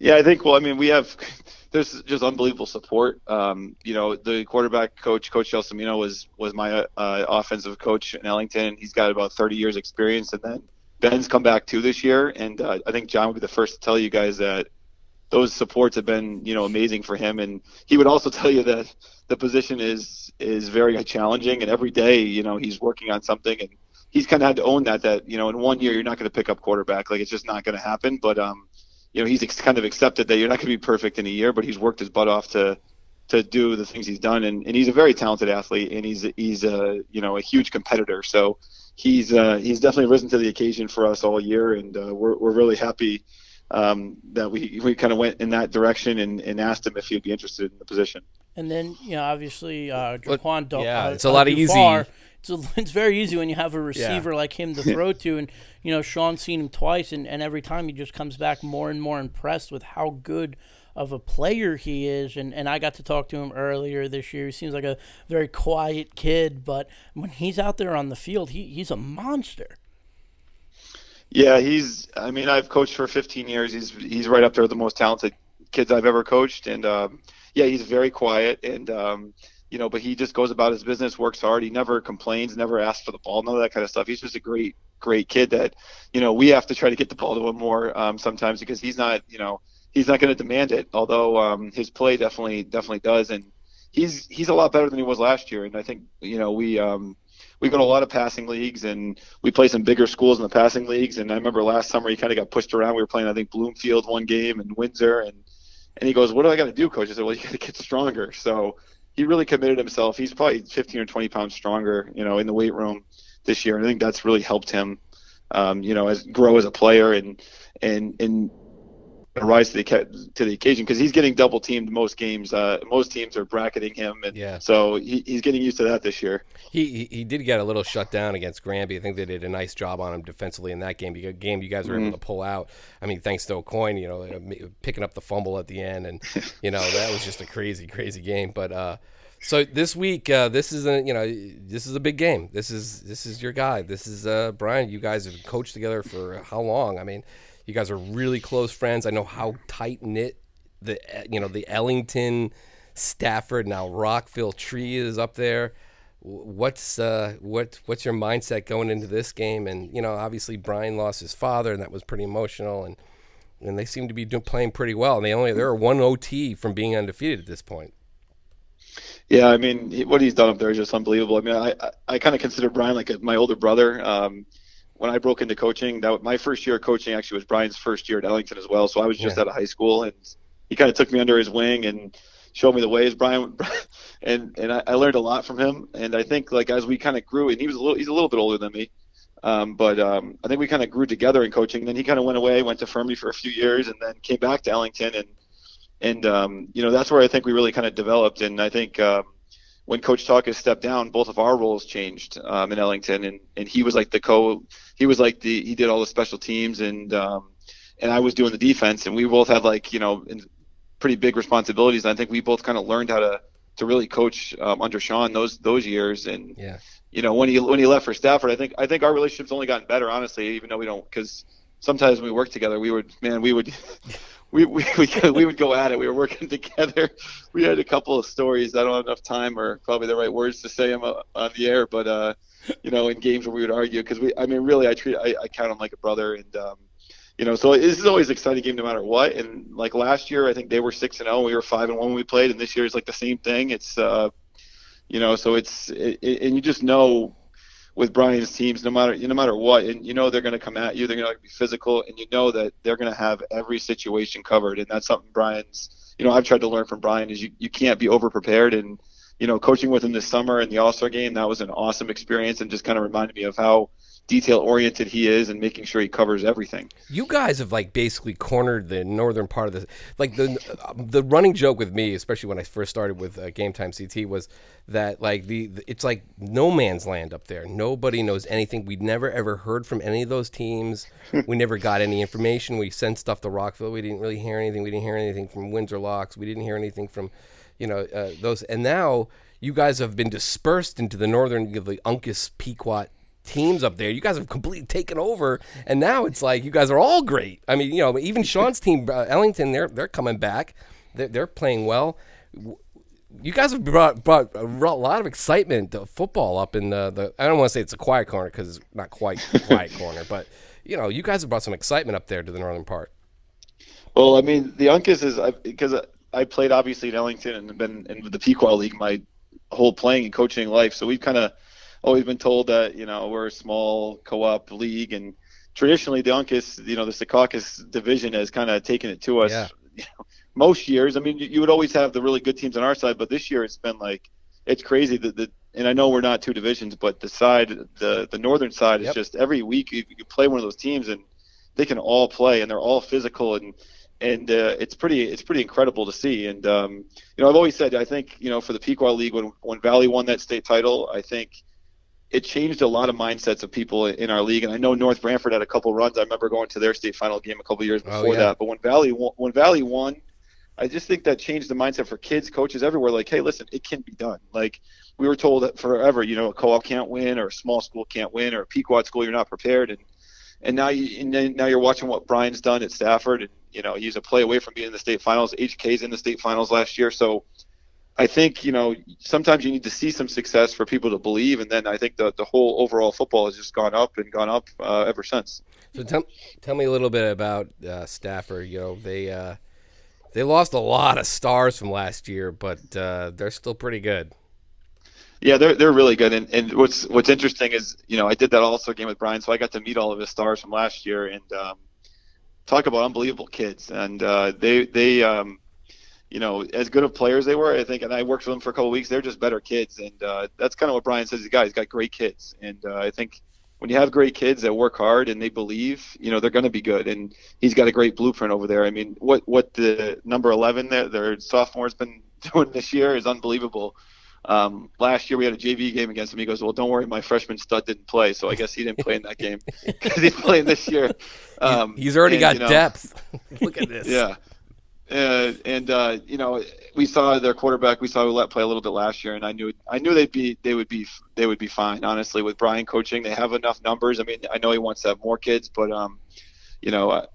B: Yeah, I think. Well, I mean, we have there's just unbelievable support. Um, you know, the quarterback coach, Coach Gelsomino, was was my uh, offensive coach in Ellington. He's got about 30 years experience, and then Ben's come back too this year, and uh, I think John would be the first to tell you guys that those supports have been you know amazing for him, and he would also tell you that the position is is very challenging, and every day you know he's working on something, and he's kind of had to own that that you know in one year you're not going to pick up quarterback, like it's just not going to happen, but um you know he's ex- kind of accepted that you're not going to be perfect in a year, but he's worked his butt off to to do the things he's done, and, and he's a very talented athlete, and he's he's a you know a huge competitor. So he's uh, he's definitely risen to the occasion for us all year, and uh, we're we're really happy um, that we we kind of went in that direction and, and asked him if he'd be interested in the position.
H: And then, you know, obviously, uh, Jaquan Dol-
G: yeah,
H: uh,
G: it's a lot
H: of
G: easy.
H: Dufar, It's, a, it's very easy when you have a receiver like him to throw to. And, you know, Sean's seen him twice, and, and every time he just comes back more and more impressed with how good of a player he is. And, and I got to talk to him earlier this year. He seems like a very quiet kid, but when he's out there on the field, he, he's a monster.
B: Yeah, he's. I mean, I've coached for 15 years. He's he's right up there with the most talented kids I've ever coached, and um, yeah, he's very quiet and um, you know, but he just goes about his business, works hard. He never complains, never asks for the ball, none of that kind of stuff. He's just a great, great kid that you know we have to try to get the ball to him more um, sometimes because he's not, you know, he's not going to demand it. Although um, his play definitely definitely does, and he's he's a lot better than he was last year. And I think you know we um, we go to a lot of passing leagues, and we play some bigger schools in the passing leagues. And I remember last summer he kind of got pushed around. We were playing I think Bloomfield one game and Windsor, and and he goes, "What do I got to do, coach?" I said, "Well, you got to get stronger." So he really committed himself. He's probably 15 or 20 pounds stronger, you know, in the weight room this year, and I think that's really helped him, um, you know, as grow as a player and and and rise to the to the occasion because he's getting double teamed most games. Uh, most teams are bracketing him, and
G: Yeah.
B: so he, he's getting used to that this year.
G: He, he did get a little shut down against Granby. I think they did a nice job on him defensively in that game. You game you guys were
B: Mm-hmm.
G: able to pull out. I mean, thanks to O'Coin, you know, uh, picking up the fumble at the end, and you know that was just a crazy, crazy game. But uh, so this week, uh, this is a you know this is a big game. This is this is your guy. This is uh, Brian. You guys have coached together for how long? I mean, you guys are really close friends. I know how tight knit the you know the Ellington, Stafford, now Rockville tree is up there. What's uh, what what's your mindset going into this game? And you know, obviously Brian lost his father, and that was pretty emotional. And and they seem to be doing, playing pretty well. And they only they're one OT from being undefeated at this point.
B: Yeah, I mean, what he's done up there is just unbelievable. I mean, I I, I kind of consider Brian like a, my older brother. Um, when I broke into coaching, that my first year of coaching actually was Brian's first year at Ellington as well. So I was just
G: Yeah.
B: out of high school, and he kind of took me under his wing and showed me the ways. Brian, and and I, I learned a lot from him. And I think like as we kind of grew, and he was a little he's a little bit older than me. Um, but um, I think we kind of grew together in coaching. Then he kind of went away, went to Fermi for a few years, and then came back to Ellington, and and um, you know that's where I think we really kind of developed. And I think um, when Coach Talkis stepped down, both of our roles changed um, in Ellington, and and he was like the co, he was like the he did all the special teams, and um, and I was doing the defense, and we both had like you know pretty big responsibilities. And I think we both kind of learned how to to really coach um, under Sean those those years, and
G: Yeah.
B: you know when he when he left for Stafford, I think I think our relationship's only gotten better, honestly. Even though we don't, because sometimes when we work together, we would man, we would. We, we, we, we would go at it. We were working together. We had a couple of stories. I don't have enough time or probably the right words to say them uh, on the air, but uh, you know, in games where we would argue, because we, I mean, really, I treat, I, I count him like a brother, and um, you know, so this is always an exciting game no matter what. And like last year, I think they were six and zero, we were five and one when we played, and this year is like the same thing. It's, uh, you know, so it's, it, it, and you just know with Brian's teams, no matter you no matter what, and you know they're going to come at you, they're going to be physical, and you know that they're going to have every situation covered, and that's something Brian's, you know, I've tried to learn from Brian is you, you can't be over prepared, and you know, coaching with him this summer in the All Star game, that was an awesome experience, and just kind of reminded me of how detail oriented he is and making sure he covers everything.
G: You guys have like basically cornered the northern part of the like the the running joke with me, especially when I first started with uh, Game Time CT, was that like the, the it's like no man's land up there. Nobody knows anything. We'd never ever heard from any of those teams. we never got any information. We sent stuff to Rockville. We didn't really hear anything. We didn't hear anything from Windsor Locks. We didn't hear anything from you know uh, those. And now you guys have been dispersed into the northern the Uncas Pequot teams up there. You guys have completely taken over, and now it's like you guys are all great. I mean, you know, even Sean's team, uh, Ellington, they're they're coming back. They're, they're playing well. You guys have brought, brought a lot of excitement to football up in the, the I don't want to say it's a quiet corner because it's not quite a quiet corner, but you know, you guys have brought some excitement up there to the northern part.
B: Well, I mean, the Uncas is because I played obviously at Ellington and been in the Pequot League my whole playing and coaching life. So we've kind of always been told that you know we're a small co-op league, and traditionally the Uncas, you know, the Sassacus division has kind of taken it to us.
G: Yeah.
B: You know, most years, I mean, you, you would always have the really good teams on our side, but this year it's been like it's crazy that the and I know we're not two divisions, but the side, the the northern side is just every week you, you play one of those teams and they can all play and they're all physical and and uh, it's pretty it's pretty incredible to see. And um, you know, I've always said I think you know for the Pequot League when when Valley won that state title, I think it changed a lot of mindsets of people in our league. And I know North Branford had a couple runs. I remember going to their state final game a couple years
G: Oh,
B: before
G: yeah.
B: that. But when Valley won, when Valley won, I just think that changed the mindset for kids, coaches everywhere. Like, hey, listen, it can be done. Like we were told that forever, you know, a co-op can't win, or a small school can't win, or a Pequot school you're not prepared. And and now you and now you're watching what Brian's done at Stafford, and you know he's a play away from being in the state finals. HK's in the state finals last year, so I think you know sometimes you need to see some success for people to believe, and then I think the the whole overall football has just gone up and gone up uh, ever since.
G: So tell, tell me a little bit about uh, Stafford. You know, they uh, They lost a lot of stars from last year, but uh, they're still pretty good.
B: Yeah, they're they're really good. And, and what's what's interesting is, you know, I did that also game with Brian, so I got to meet all of his stars from last year and um, talk about unbelievable kids. And uh, they they um, you know, as good of players they were, I think, and I worked with them for a couple weeks. They're just better kids, and uh, that's kind of what Brian says. The guy, he's got great kids, and uh, I think when you have great kids that work hard and they believe, you know, they're going to be good. And he's got a great blueprint over there. I mean, what what the number 11 there, their sophomore's been doing this year is unbelievable. Um, last year we had a JV game against him. He goes, "Well, don't worry, my freshman stud didn't play, so I guess he didn't play in that game because he's playing this year."
G: Um, he's already and, got you know, depth. Look at this.
B: Yeah, uh, and uh, you know, we saw their quarterback. We saw let play a little bit last year, and I knew I knew they'd be they would be they would be fine. Honestly, with Brian coaching, they have enough numbers. I mean, I know he wants to have more kids, but um, you know, uh,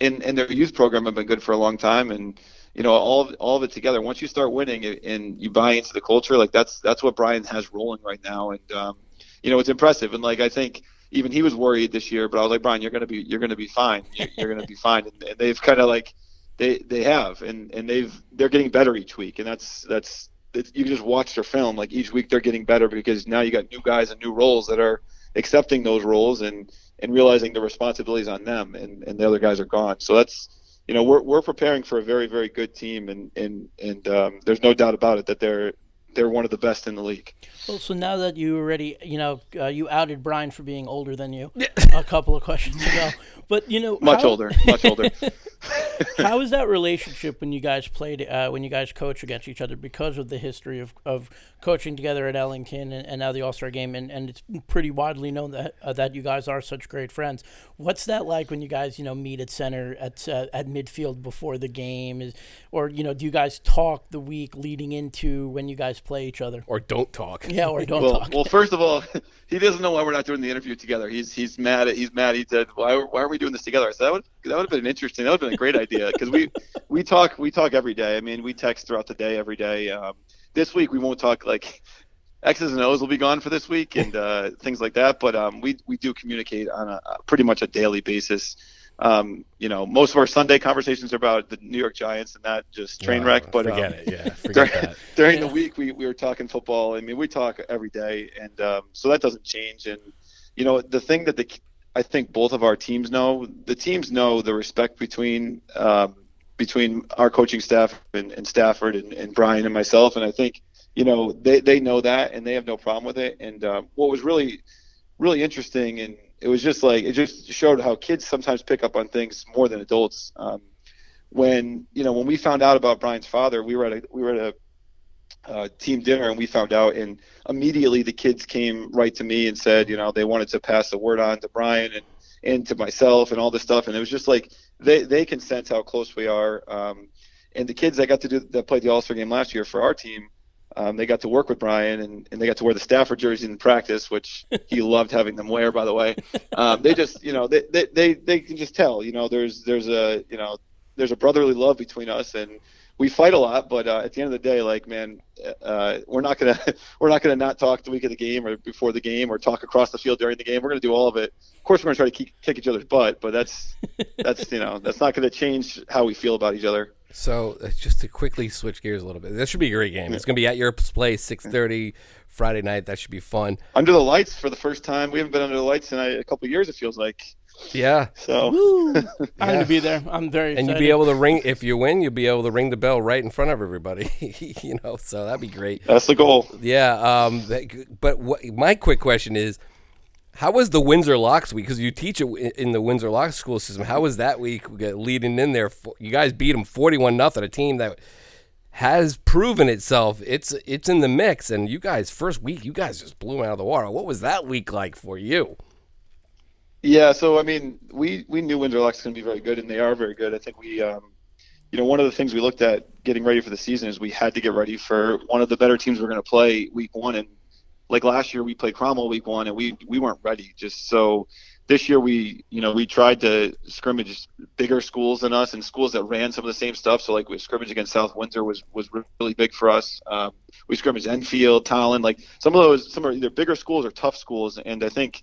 B: in in their youth program have been good for a long time, and you know, all of, all of it together. Once you start winning and you buy into the culture, like that's that's what Brian has rolling right now, and um, you know, it's impressive. And like I think even he was worried this year, but I was like, Brian, you're gonna be you're gonna be fine. You're, you're gonna be fine. And, and they've kind of like they they have, and and they've they're getting better each week, and that's that's you just watch their film. Like each week they're getting better because now you got new guys and new roles that are accepting those roles and and realizing the responsibilities on them, and and the other guys are gone. So that's you know we're we're preparing for a very very good team, and and and um, there's no doubt about it that they're they're one of the best in the league.
H: Well, so now that you already, you know, uh, you outed Brian for being older than you a couple of questions ago, but you know,
B: much how, older, much older.
H: how is that relationship when you guys played, uh, when you guys coach against each other because of the history of, of coaching together at Ellington and, and now the All Star game, and, and it's pretty widely known that uh, that you guys are such great friends. What's that like when you guys, you know, meet at center at uh, at midfield before the game, is, or you know, do you guys talk the week leading into when you guys play each other,
G: or don't talk?
H: Yeah, or don't
B: well,
H: talk.
B: Well, first of all, he doesn't know why we're not doing the interview together. He's he's mad. At, he's mad. He said, "Why why are we doing this together?" So "That would that would have been interesting. That would have been a great idea because we we talk we talk every day. I mean, we text throughout the day every day. Um, this week we won't talk like X's and O's will be gone for this week and uh, things like that. But um, we we do communicate on a, pretty much a daily basis um, you know, most of our Sunday conversations are about the New York Giants and that just train wreck. But
G: forget
B: um,
G: it, yeah. Forget
B: during,
G: that.
B: during
H: Yeah.
B: the week, we, we were talking football. I mean, we talk every day, and um, so that doesn't change. And you know, the thing that the I think both of our teams know, the teams know the respect between um, between our coaching staff and, and Stafford and, and Brian and myself, and I think you know they they know that and they have no problem with it. And um, what was really really interesting and it was just like it just showed how kids sometimes pick up on things more than adults. Um, when you know when we found out about Brian's father, we were at a we were at a uh, team dinner and we found out, and immediately the kids came right to me and said, you know, they wanted to pass the word on to Brian and and to myself and all this stuff, and it was just like they they can sense how close we are. Um, and the kids that got to do that played the All Star game last year for our team, um, they got to work with Brian and, and they got to wear the Stafford jersey in practice, which he loved having them wear, by the way. Um, they just, you know, they, they, they, they can just tell, you know, there's, there's a, you know, there's a brotherly love between us and we fight a lot, but uh, at the end of the day, like, man, uh, we're not going to, we're not going to not talk the week of the game or before the game or talk across the field during the game. We're going to do all of it. Of course, we're going to try to keep, kick each other's butt, but that's, that's, you know, that's not going to change how we feel about each other.
G: So uh, just to quickly switch gears a little bit, that should be a great game. It's going to be at your place, six thirty Friday night. That should be fun.
B: Under the lights for the first time. We haven't been under the lights in a, a couple of years, it feels like.
G: Yeah,
B: So,
H: Woo! I'm going to be there. I'm very
G: and
H: excited.
G: you'll be able to ring if you win. You'll be able to ring the bell right in front of everybody. you know, so that'd be great.
B: that's the goal.
G: Yeah. Um. But what, my quick question is, how was the Windsor Locks week? Because you teach it in the Windsor Locks school system. How was that week leading in there? You guys beat them forty-one nothing. A team that has proven itself. It's it's in the mix. And you guys, first week, you guys just blew 'em out of the water. What was that week like for you?
B: Yeah, so I mean, we we knew Windsor Locks going to be very good, and they are very good. I think we, um, you know, one of the things we looked at getting ready for the season is we had to get ready for one of the better teams we're going to play week one. And like last year, we played Cromwell week one, and we we weren't ready. Just so this year, we you know we tried to scrimmage bigger schools than us and schools that ran some of the same stuff. So like we scrimmage against South Windsor was was really big for us. Um, we scrimmaged Enfield, Tolland, like some of those some are either bigger schools or tough schools, and I think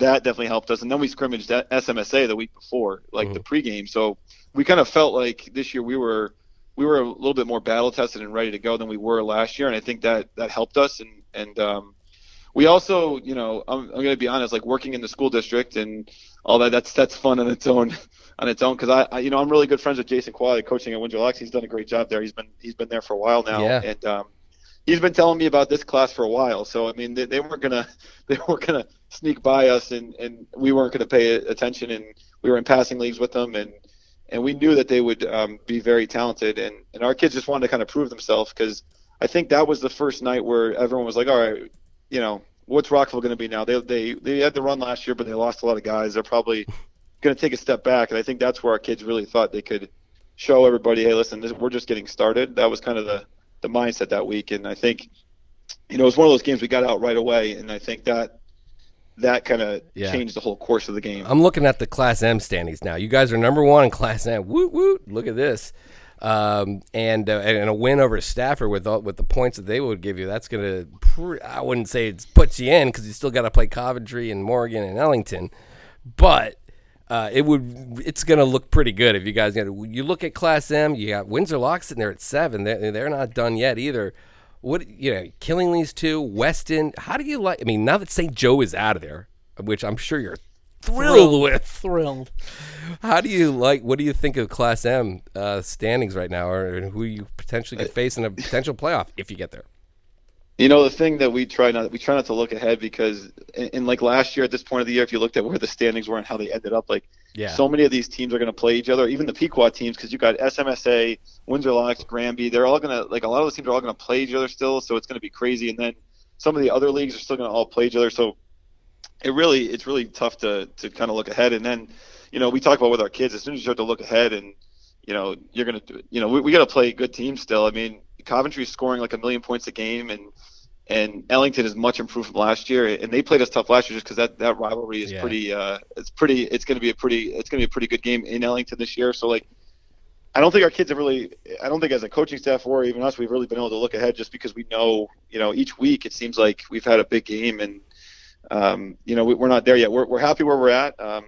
B: that definitely helped us. And then we scrimmaged at SMSA the week before, like the pregame. So we kind of felt like this year we were we were a little bit more battle tested and ready to go than we were last year, and I think that that helped us. And and um, we also, you know, I'm, I'm going to be honest, like working in the school district and all that. That's that's fun on its own, on its own. Because I, I, you know, I'm really good friends with Jason Qualley, coaching at Windsor Locks. He's done a great job there. He's been he's been there for a while now,
G: Yeah.
B: and um, he's been telling me about this class for a while. So I mean, they, they weren't gonna they weren't gonna sneak by us, and and we weren't gonna pay attention, and we were in passing leagues with them, and and we knew that they would um, be very talented, and and our kids just wanted to kind of prove themselves because I think that was the first night where everyone was like, all right, you know, what's Rockville going to be now? They they they had the run last year, but they lost a lot of guys. They're probably going to take a step back, and I think that's where our kids really thought they could show everybody, hey, listen, this, we're just getting started. That was kind of the the mindset that week, and I think you know it was one of those games we got out right away, and I think that that kind of
G: Yeah.
B: changed the whole course of the game.
G: I'm looking at the Class M standings now. You guys are number one in Class M. Woot woot! Look at this, um, and uh, and a win over Stafford with all, with the points that they would give you. That's gonna. Pre- I wouldn't say it puts you in because you still got to play Coventry and Morgan and Ellington, but. Uh, it would. It's going to look pretty good if you guys get. You look at Class M. You got Windsor Locks sitting there at seven. They're, they're not done yet either. What you know, killing these two, Weston. How do you like? I mean, now that St. Joe is out of there, which I'm sure you're thrilled with.
H: Thrilled.
G: How do you like? What do you think of Class M uh, standings right now, or who you potentially could face in a potential playoff if you get there?
B: You know, the thing that we try not we try not to look ahead because in, like last year at this point of the year, if you looked at where the standings were and how they ended up, like
G: Yeah.
B: so many of these teams are going to play each other. Even the Pequot teams, because you got SMSA, Windsor Locks, Granby, they're all going to like a lot of those teams are all going to play each other still. So it's going to be crazy. And then some of the other leagues are still going to all play each other. So it really it's really tough to to kind of look ahead. And then you know we talk about with our kids as soon as you start to look ahead and you know you're going to you know we, we got to play good teams still. I mean Coventry's scoring like a million points a game and and Ellington is much improved from last year, and they played us tough last year just because that, that rivalry is
G: Yeah.
B: pretty. Uh, it's pretty. It's going to be a pretty. It's going to be a pretty good game in Ellington this year. So like, I don't think our kids have really. I don't think as a coaching staff or even us, we've really been able to look ahead just because we know. You know, each week it seems like we've had a big game, and um, you know we, we're not there yet. We're we're happy where we're at. Um,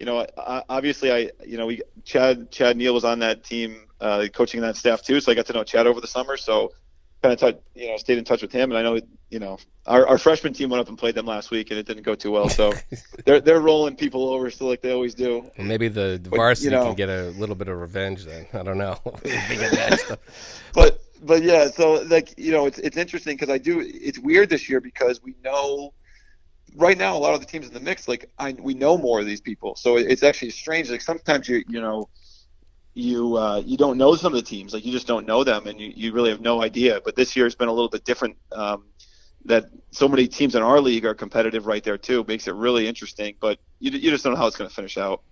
B: you know, I, obviously, I you know we Chad Chad Neal was on that team, uh, coaching that staff too, so I got to know Chad over the summer. So kind of touch, you know, stayed in touch with him, and I know, you know, our, our freshman team went up and played them last week, and it didn't go too well. So they're they're rolling people over still like they always do.
G: Well, maybe the, the
B: But,
G: varsity
B: you know-
G: can get a little bit of revenge then. I don't know. If they get matched up.
B: But but yeah, so like you know, it's it's interesting because I do. It's weird this year because we know right now a lot of the teams in the mix, like I we know more of these people, so it- it's actually strange. Like sometimes you you know. You uh, you don't know some of the teams, like you just don't know them, and you, you really have no idea. But this year has been a little bit different. Um, that so many teams in our league are competitive right there too makes it really interesting. But you, you just don't know how it's going to finish out.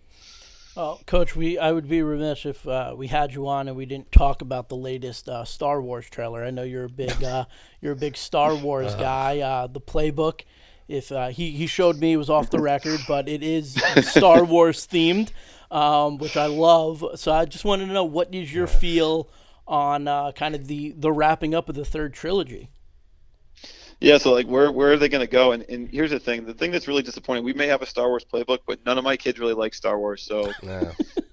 H: Well, Coach, we I would be remiss if uh, we had you on and we didn't talk about the latest uh, Star Wars trailer. I know you're a big uh, you're a big Star Wars guy. Uh, the playbook, if uh, he he showed me it was off the record, but it is Star Wars themed, um, which I love. So I just wanted to know what is your feel on uh, kind of the the wrapping up of the third trilogy.
B: Yeah, so like where where are they going to go? And and here's the thing: the thing that's really disappointing. We may have a Star Wars playbook, but none of my kids really like Star Wars. So
G: No.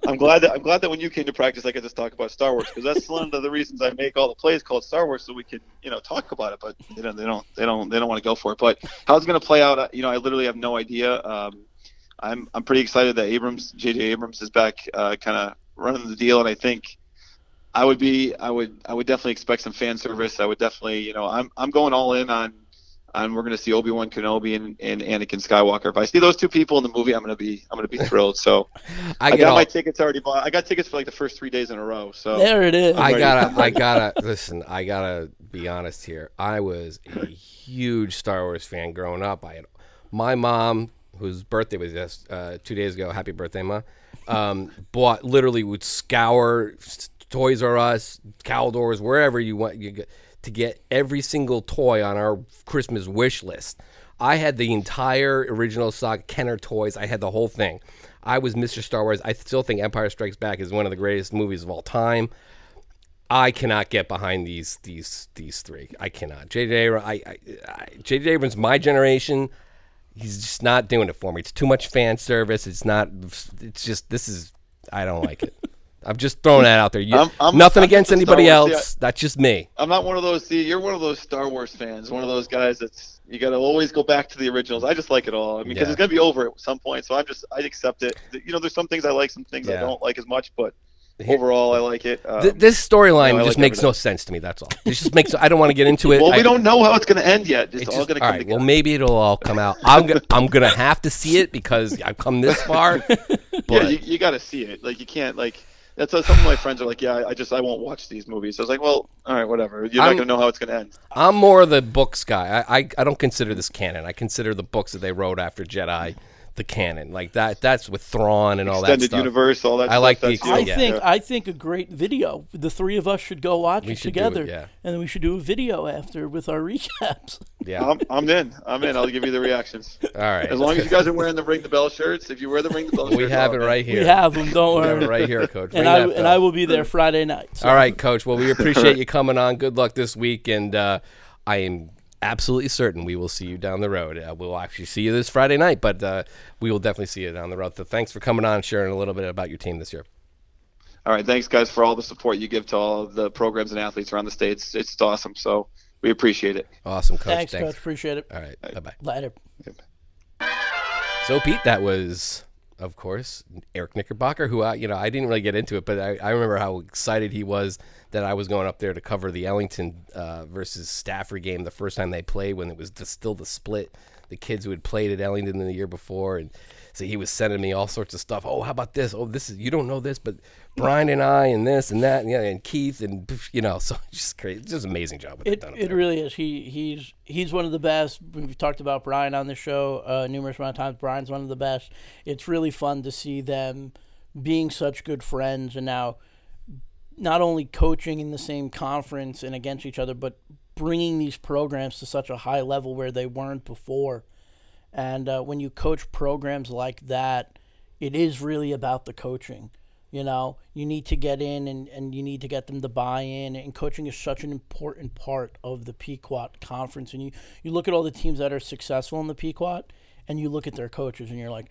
B: I'm glad that I'm glad that when you came to practice, I could just talk about Star Wars because that's one of the reasons I make all the plays called Star Wars, so we can you know talk about it. But they don't they don't they don't they don't want to go for it. But how it's going to play out, uh, you know, I literally have no idea. Um, I'm I'm pretty excited that Abrams J.J. Abrams is back, uh, kind of running the deal, and I think. I would be, I would, I would definitely expect some fan service. I would definitely, you know, I'm, I'm going all in on, on we're going to see Obi Wan Kenobi and, and Anakin Skywalker. If I see those two people in the movie, I'm going to be, I'm going to be thrilled. So
G: I
B: I, got
G: all-
B: my tickets already bought. I got tickets for like the first three days in a row. So
H: There it is.
B: I'm
G: I gotta, I gotta listen. I gotta be honest here. I was a huge Star Wars fan growing up. I had my mom, whose birthday was just uh, two days ago. Happy birthday, ma! Um, bought literally would scour Toys R Us, Caldors, wherever you want you get, to get every single toy on our Christmas wish list. I had the entire original saga, Kenner toys. I had the whole thing. I was Mr. Star Wars. I still think Empire Strikes Back is one of the greatest movies of all time. I cannot get behind these these these three. I cannot. J.J. I, I, I, J.J. Abrams, my generation, he's just not doing it for me. It's too much fan service. It's not. It's just this is. I don't like it. I'm just throwing that out there. You,
B: I'm- I'm-
G: nothing
B: I'm
G: against
B: just a Star
G: anybody
B: Wars-
G: else. That's just me.
B: I'm not one of those. See, you're one of those Star Wars fans. One of those guys that's you got to always go back to the originals. I just like it all. I mean, because
G: Yeah.
B: it's gonna be over at some point. So I'm just I accept it. You know, there's some things I like, some things I don't like as much, but overall I like it. Um,
G: Th- this storyline
B: no, I
G: just
B: like
G: makes no sense to me. That's all. It just makes. I don't want to get into it.
B: well,
G: I-
B: we don't know how it's gonna end yet. It's,
G: It's
B: all gonna come
G: right.
B: together.
G: Well, maybe it'll all come out. I'm gonna I'm gonna have to see it because I've come this far.
B: yeah,
G: But
B: you, you got to see it. Like you can't like. That's what some of my friends are like. Yeah, I, just I won't watch these movies. I was like, well, all right, whatever. You're
G: I'm-
B: not gonna know how it's gonna end.
G: I'm more of the books guy. I, I I don't consider this canon. I consider the books that they wrote after Jedi the canon. Like that. That's with Thrawn and all that
B: Extended
G: stuff.
B: universe, all that.
G: I
B: stuff,
G: like the
B: that's
G: ex-
B: you.
H: I
G: yeah.
H: think
B: Yeah.
H: I think a great video. The three of us should go watch
G: We
H: it
G: should do it,
H: together,
G: yeah.
H: and then we should do a video after with our recaps.
G: Yeah.
B: I'm, I'm in. I'm in. I'll give you the reactions.
G: all right.
B: As long as you guys are wearing the ring the bell shirts. If you wear the ring the bell shirts,
G: we
B: have
G: it right here.
H: We have them. Don't
G: We have
H: worry.
G: it right here, Coach. Ring
H: and I and. I will be there Friday night. So.
G: All right, Coach. Well, we appreciate you coming on. Good luck this week, and uh, I am absolutely certain we will see you down the road. Uh, we'll actually see you this Friday night, but uh, we will definitely see you down the road. So, thanks for coming on, and sharing a little bit about your team this year.
B: All right, thanks guys for all the support you give to all of the programs and athletes around the states. It's awesome. So we appreciate it.
G: Awesome, Coach.
H: Thanks, Coach. Appreciate it.
G: All right, bye bye.
H: Later.
G: So, Pete, that was, of course, Eric Knickerbocker, who I, you know, I didn't really get into it, but I, I remember how excited he was that I was going up there to cover the Ellington uh, versus Stafford game the first time they played when it was the, still the split. The kids who had played at Ellington the year before, and so he was sending me all sorts of stuff. Oh, how about this? Oh, this is you don't know this, but Brian and I, and this and that, and, yeah, and Keith, and you know, so just crazy, just amazing job. What
H: It,
G: done
H: it
G: there.
H: really is. He he's he's one of the best. We've talked about Brian on the show uh, numerous amount of times. Brian's one of the best. It's really fun to see them being such good friends and now not only coaching in the same conference and against each other, but bringing these programs to such a high level where they weren't before. And uh, when you coach programs like that, it is really about the coaching. You know, you need to get in and, and you need to get them to buy in. And coaching is such an important part of the Pequot conference. And you, you look at all the teams that are successful in the Pequot and you look at their coaches and you're like,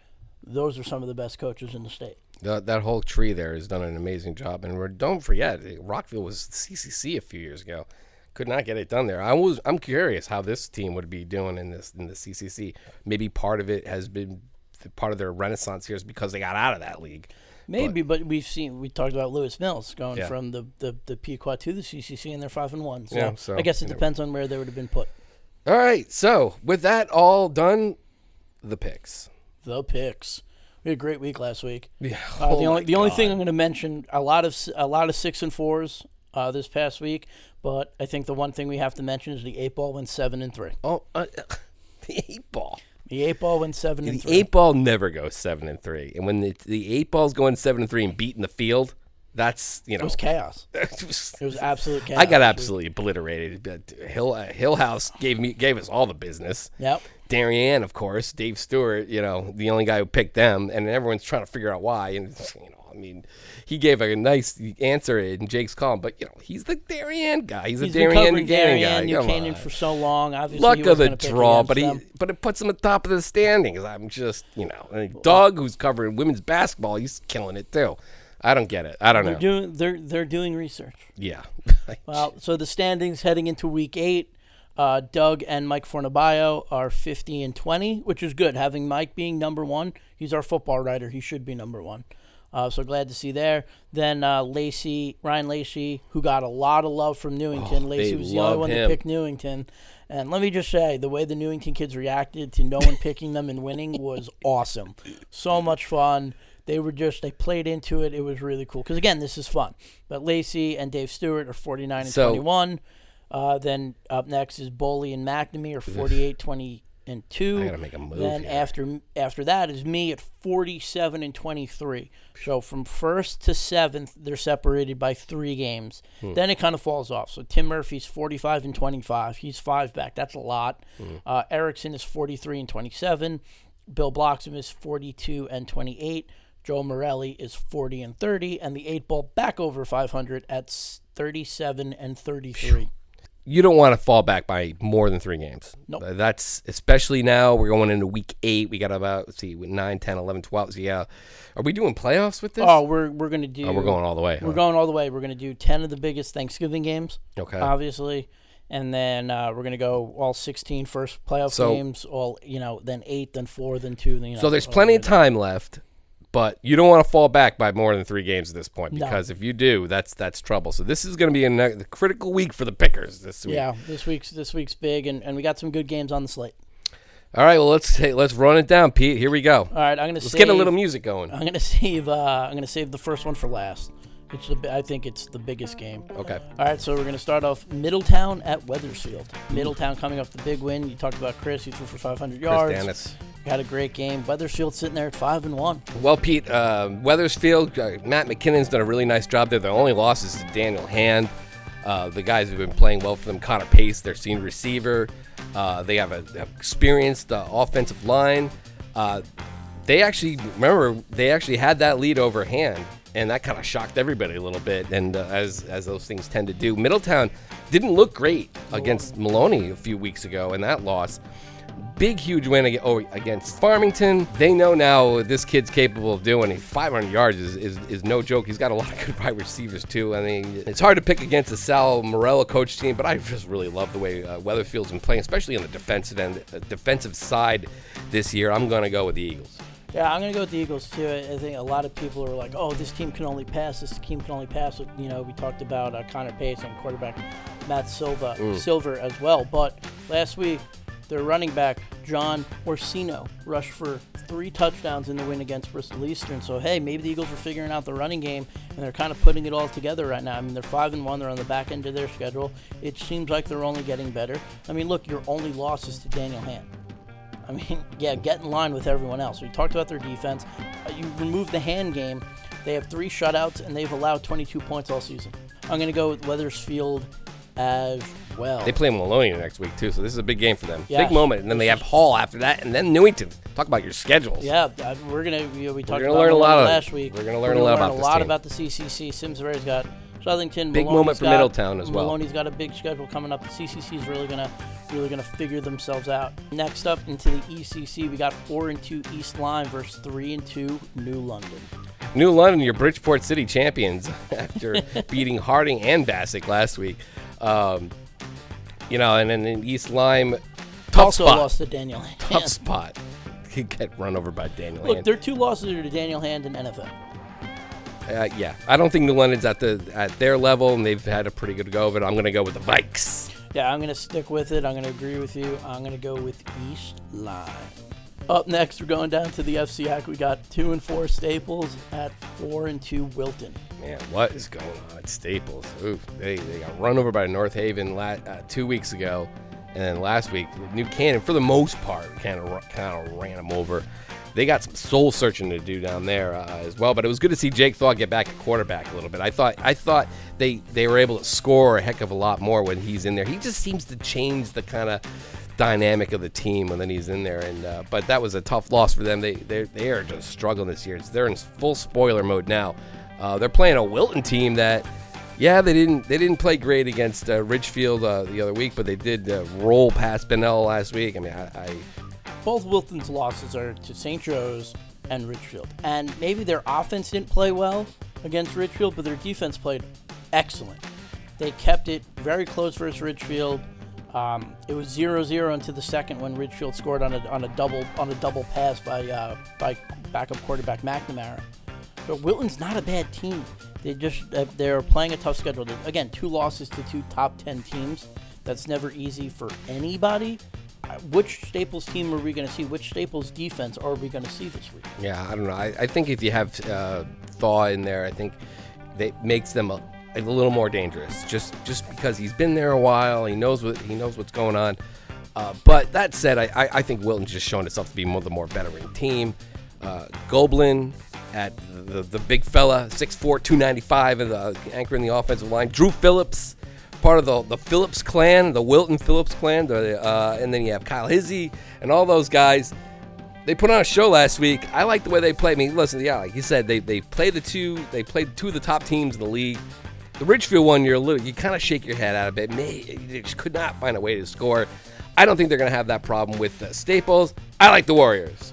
H: those are some of the best coaches in the state.
G: That, that whole tree there has done an amazing job, and we're, don't forget, Rockville was CCC a few years ago. Could not get it done there. I was I'm curious how this team would be doing in this in the CCC. Maybe part of it has been part of their renaissance here is because they got out of that league.
H: Maybe, but, we've seen we talked about Lewis Mills going
G: Yeah.
H: from the, the, the Pequot to the CCC, and they're five and one. So,
G: Yeah, so,
H: I guess it depends on where they would have been put.
G: All right, so with that all done, the picks.
H: The picks. We had a great week last week.
G: Yeah.
H: Uh,
G: Oh
H: the only
G: my
H: the only thing I'm going to mention a lot of a lot of six and fours uh, this past week, but I think the one thing we have to mention is the eight ball went seven and three.
G: Oh, uh, the eight ball.
H: The eight ball went seven and three.
G: The eight ball never goes seven and three, and when the, the eight ball's going seven and three and beating the field, that's you know
H: It was chaos.
G: it was-
H: It was absolute chaos.
G: I got absolutely obliterated. Hill uh, Hillhouse gave me gave us all the business.
H: Yep.
G: Darien, of course, Dave Stewart, you know, the only guy who picked them, and everyone's trying to figure out why. And you know, I mean, he gave a nice answer in Jake's column, but you know, he's the Darien guy. He's,
H: He's
G: a
H: covering
G: Buchanan guy.
H: Buchanan for so long. Obviously,
G: Luck of the draw, but he but it puts him at top of the standings. I'm just you know, Doug, who's covering women's basketball, he's killing it too. I don't get it. I don't
H: They're
G: know.
H: doing they're they're doing research.
G: yeah.
H: Well, so the standings heading into week eight, uh, Doug and Mike Fornabaio are 50 and 20, which is good. Having Mike being number one, he's our football writer. He should be number one. Uh, so glad to see there. Then uh, Lacey, Ryan Lacey, who got a lot of love from Newington.
G: Oh,
H: Lacey was the only one
G: him.
H: to pick Newington. And let me just say, the way the Newington kids reacted to no one picking them and winning was awesome. So much fun. They were just, they played into it. It was really cool. Because, again, this is fun. But Lacey and Dave Stewart are 49 and
G: So-
H: 21. Uh, then up next is Boley and McNamee are 48, 20, and 2.
G: I gotta make a move
H: Then
G: here.
H: after after that is me at 47 and 23. So from first to seventh, they're separated by three games.
G: Hmm.
H: Then it kind of falls off. So Tim Murphy's 45 and 25. He's five back. That's a lot.
G: Hmm.
H: Uh, Erickson is 43 and 27. Bill Bloxham is 42 and 28. Joe Morelli is 40 and 30. And the eight ball back over 500 at 37 and 33.
G: You don't want to fall back by more than three games.
H: Nope.
G: That's especially now. We're going into week eight. We got about, let's see, 9, 10, 11, 12. So, yeah. Are we doing playoffs with this?
H: Oh, we're we're gonna do.
G: Oh, we're going all the way.
H: We're
G: huh?
H: going all the way. We're gonna do ten of the biggest Thanksgiving games.
G: Okay.
H: Obviously. And then uh, we're gonna go all 16 first playoff
G: So-
H: games. All you know, then eight, then four, then two. Then you know,
G: So there's plenty of time left, but you don't want to fall back by more than three games at this point
H: No.
G: because if you do, that's that's trouble. So this is going to be a critical week for the Pickers this week.
H: Yeah, this week's this week's big, and, and we got some good games on the slate.
G: All right, well let's hey, let's run it down, Pete. Here we go.
H: All right, I'm gonna
G: Let's
H: save,
G: get a little music going.
H: I'm gonna save. Uh, I'm gonna save the first one for last. It's the, I think it's the biggest game.
G: Okay.
H: All right, so we're gonna start off Middletown at Wethersfield. Middletown coming off the big win. You talked about Chris. He threw for 500 yards.
G: Dennis.
H: Had a great game. Wethersfield sitting there at five and one.
G: Well, Pete, uh, Wethersfield, uh, Matt McKinnon's done a really nice job there. The only loss is to Daniel Hand. Uh, the guys who've been playing well for them, Connor Pace, their senior receiver. Uh, they have an experienced uh, offensive line. Uh, they actually remember they actually had that lead over Hand, and that kind of shocked everybody a little bit. And as as those things tend to do, Middletown didn't look great against Maloney a few weeks ago, and that loss big, huge win oh, against Farmington. They know now what this kid's capable of doing. 500 yards is, is, is no joke. He's got a lot of good wide receivers, too. I mean, it's hard to pick against the Sal Morello coach team, but I just really love the way uh, Wethersfield's been playing, especially on the defensive end, uh, defensive side this year. I'm going to go with the Eagles.
H: Yeah, I'm gonna go with the Eagles too. I I think a lot of people are like, "Oh, this team can only pass. This team can only pass." You know, we talked about uh, Connor Pace and quarterback Matt Silva,
G: Mm.
H: Silver as well. But last week, their running back John Orsino rushed for three touchdowns in the win against Bristol Eastern. So hey, maybe the Eagles are figuring out the running game and they're kind of putting it all together right now. I mean, they're five and one. They're on the back end of their schedule. It seems like they're only getting better. I mean, look, your only loss is to Daniel Hand. I mean, yeah, get in line with everyone else. We talked about their defense. Uh, you remove the hand game, they have three shutouts and they've allowed 22 points all season. I'm going to go with Wethersfield as well.
G: They play Maloney next week, too, so this is a big game for them.
H: Yeah.
G: Big moment. And then they have Hall after that, and then Newington. Talk about your schedules.
H: Yeah, uh, we're gonna. Know, we talked
G: gonna
H: about
G: learn a lot of-
H: last week.
G: we're gonna learn a lot about
H: a lot
G: team.
H: about the CCC. Simsbury's got Southington.
G: Big
H: Maloney's
G: moment for
H: got-
G: Middletown as well.
H: Maloney's got a big schedule coming up. The CCC is really gonna, really gonna figure themselves out. Next up into the ECC, we got four and two East Lyme versus three and two New London.
G: New London, your Bridgeport City champions after beating Harding and Bassick last week. Um, you know, and then in East Lyme, tough
H: also
G: spot.
H: lost to Daniel Hand.
G: Tough spot. You get run over by Daniel. Hand.
H: Look,
G: Hand.
H: their two losses are to Daniel Hand and NFA.
G: Uh, yeah, I don't think New London's at the at their level, and they've had a pretty good go of it. I'm going to go with the Vikes.
H: Yeah, I'm going to stick with it. I'm going to agree with you. I'm going to go with East Lyme. Up next, we're going down to the FCIAC. We got two and four Staples at four and two Wilton.
G: Man, what is going on Staples? Oof, they, they got run over by North Haven la- uh, two weeks ago, and then last week New Canaan, for the most part, kind of kind of ran them over. They got some soul searching to do down there uh, as well, but it was good to see Jake Thaw get back at quarterback a little bit. I thought I thought they they were able to score a heck of a lot more when he's in there. He just seems to change the kind of dynamic of the team when then he's in there. And uh, but that was a tough loss for them. They they they are just struggling this year. They're in full spoiler mode now. Uh, they're playing a Wilton team that, yeah, they didn't they didn't play great against uh, Ridgefield uh, the other week, but they did uh, roll past Bunnell last week. I mean, I, I
H: Both Wilton's losses are to St. Joe's and Ridgefield. And maybe their offense didn't play well against Ridgefield, but their defense played excellent. They kept it very close versus Ridgefield. Um, it was 0-0 into the second when Ridgefield scored on a, on a double on a double pass by uh, by backup quarterback McNamara. But Wilton's not a bad team. They just uh, they're playing a tough schedule. Again, two losses to two top ten teams. That's never easy for anybody. Uh, Which Staples team are we going to see? Which Staples defense are we going to see this week?
G: Yeah, I don't know. I, I think if you have uh, Thaw in there, I think that makes them a, a little more dangerous. Just just because he's been there a while, he knows what he knows what's going on. Uh, but that said, I, I, I think Wilton's just shown itself to be more the more veteran team. Uh, Goblin at the, the big fella, 6'4", 295, and the anchor in the offensive line. Drew Phillips, part of the the Phillips clan, the Wilton Phillips clan. The, uh, and then you have Kyle Hizzy and all those guys they put on a show last week. I like the way they play. I mean, listen, yeah, like you said, they they play the two, they played two of the top teams in the league. The Ridgefield one, you're a little, you kind of shake your head out a bit. May, they just could not find a way to score. I don't think they're going to have that problem with uh, Staples. I like the Warriors.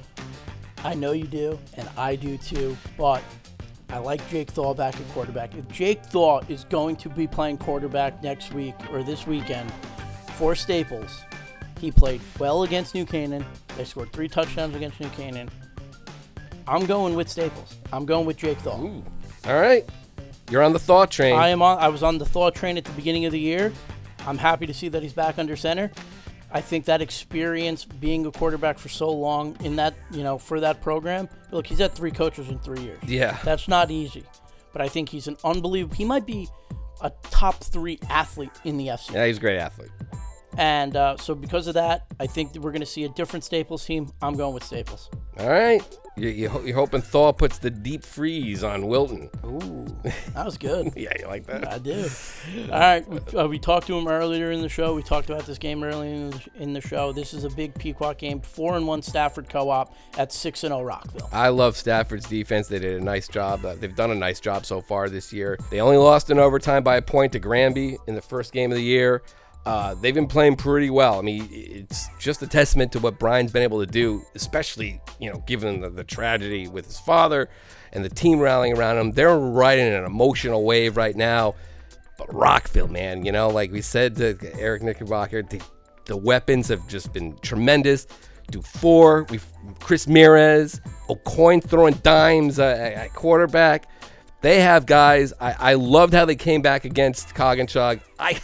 H: I know you do, and I do too, but I like Jake Thaw back at quarterback. If Jake Thaw is going to be playing quarterback next week or this weekend for Staples, he played well against New Canaan. They scored three touchdowns against New Canaan. I'm going with Staples. I'm going with Jake Thaw.
G: Ooh. All right. You're on the Thaw train.
H: I am on. I was on the Thaw train at the beginning of the year. I'm happy to see that he's back under center. I think that experience being a quarterback for so long in that, you know, for that program. Look, he's had three coaches in three years.
G: Yeah.
H: That's not easy. But I think he's an unbelievable. He might be a top three athlete in the FC.
G: Yeah, he's a great athlete.
H: And uh, so because of that, I think that we're going to see a different Staples team. I'm going with Staples.
G: All right. You, you, ho- you're hoping Thaw puts the deep freeze on Wilton.
H: Ooh, that was good.
G: yeah, you like that?
H: I do. All right, we, uh, we talked to him earlier in the show. We talked about this game earlier in the, in the show. This is a big Pequot game. Four and one Stafford co-op at six and zero Rockville.
G: I love Stafford's defense. They did a nice job. Uh, they've done a nice job so far this year. They only lost in overtime by a point to Granby in the first game of the year. Uh, they've been playing pretty well. I mean, it's just a testament to what Brian's been able to do, especially you know, given the, the tragedy with his father and the team rallying around him. They're riding an emotional wave right now. But Rockville, man, you know, like we said to Eric Knickerbocker, the, the weapons have just been tremendous. Dufour, we Chris Mirez, O'Coin throwing dimes uh, at quarterback. They have guys. I, I loved how they came back against Coggins. I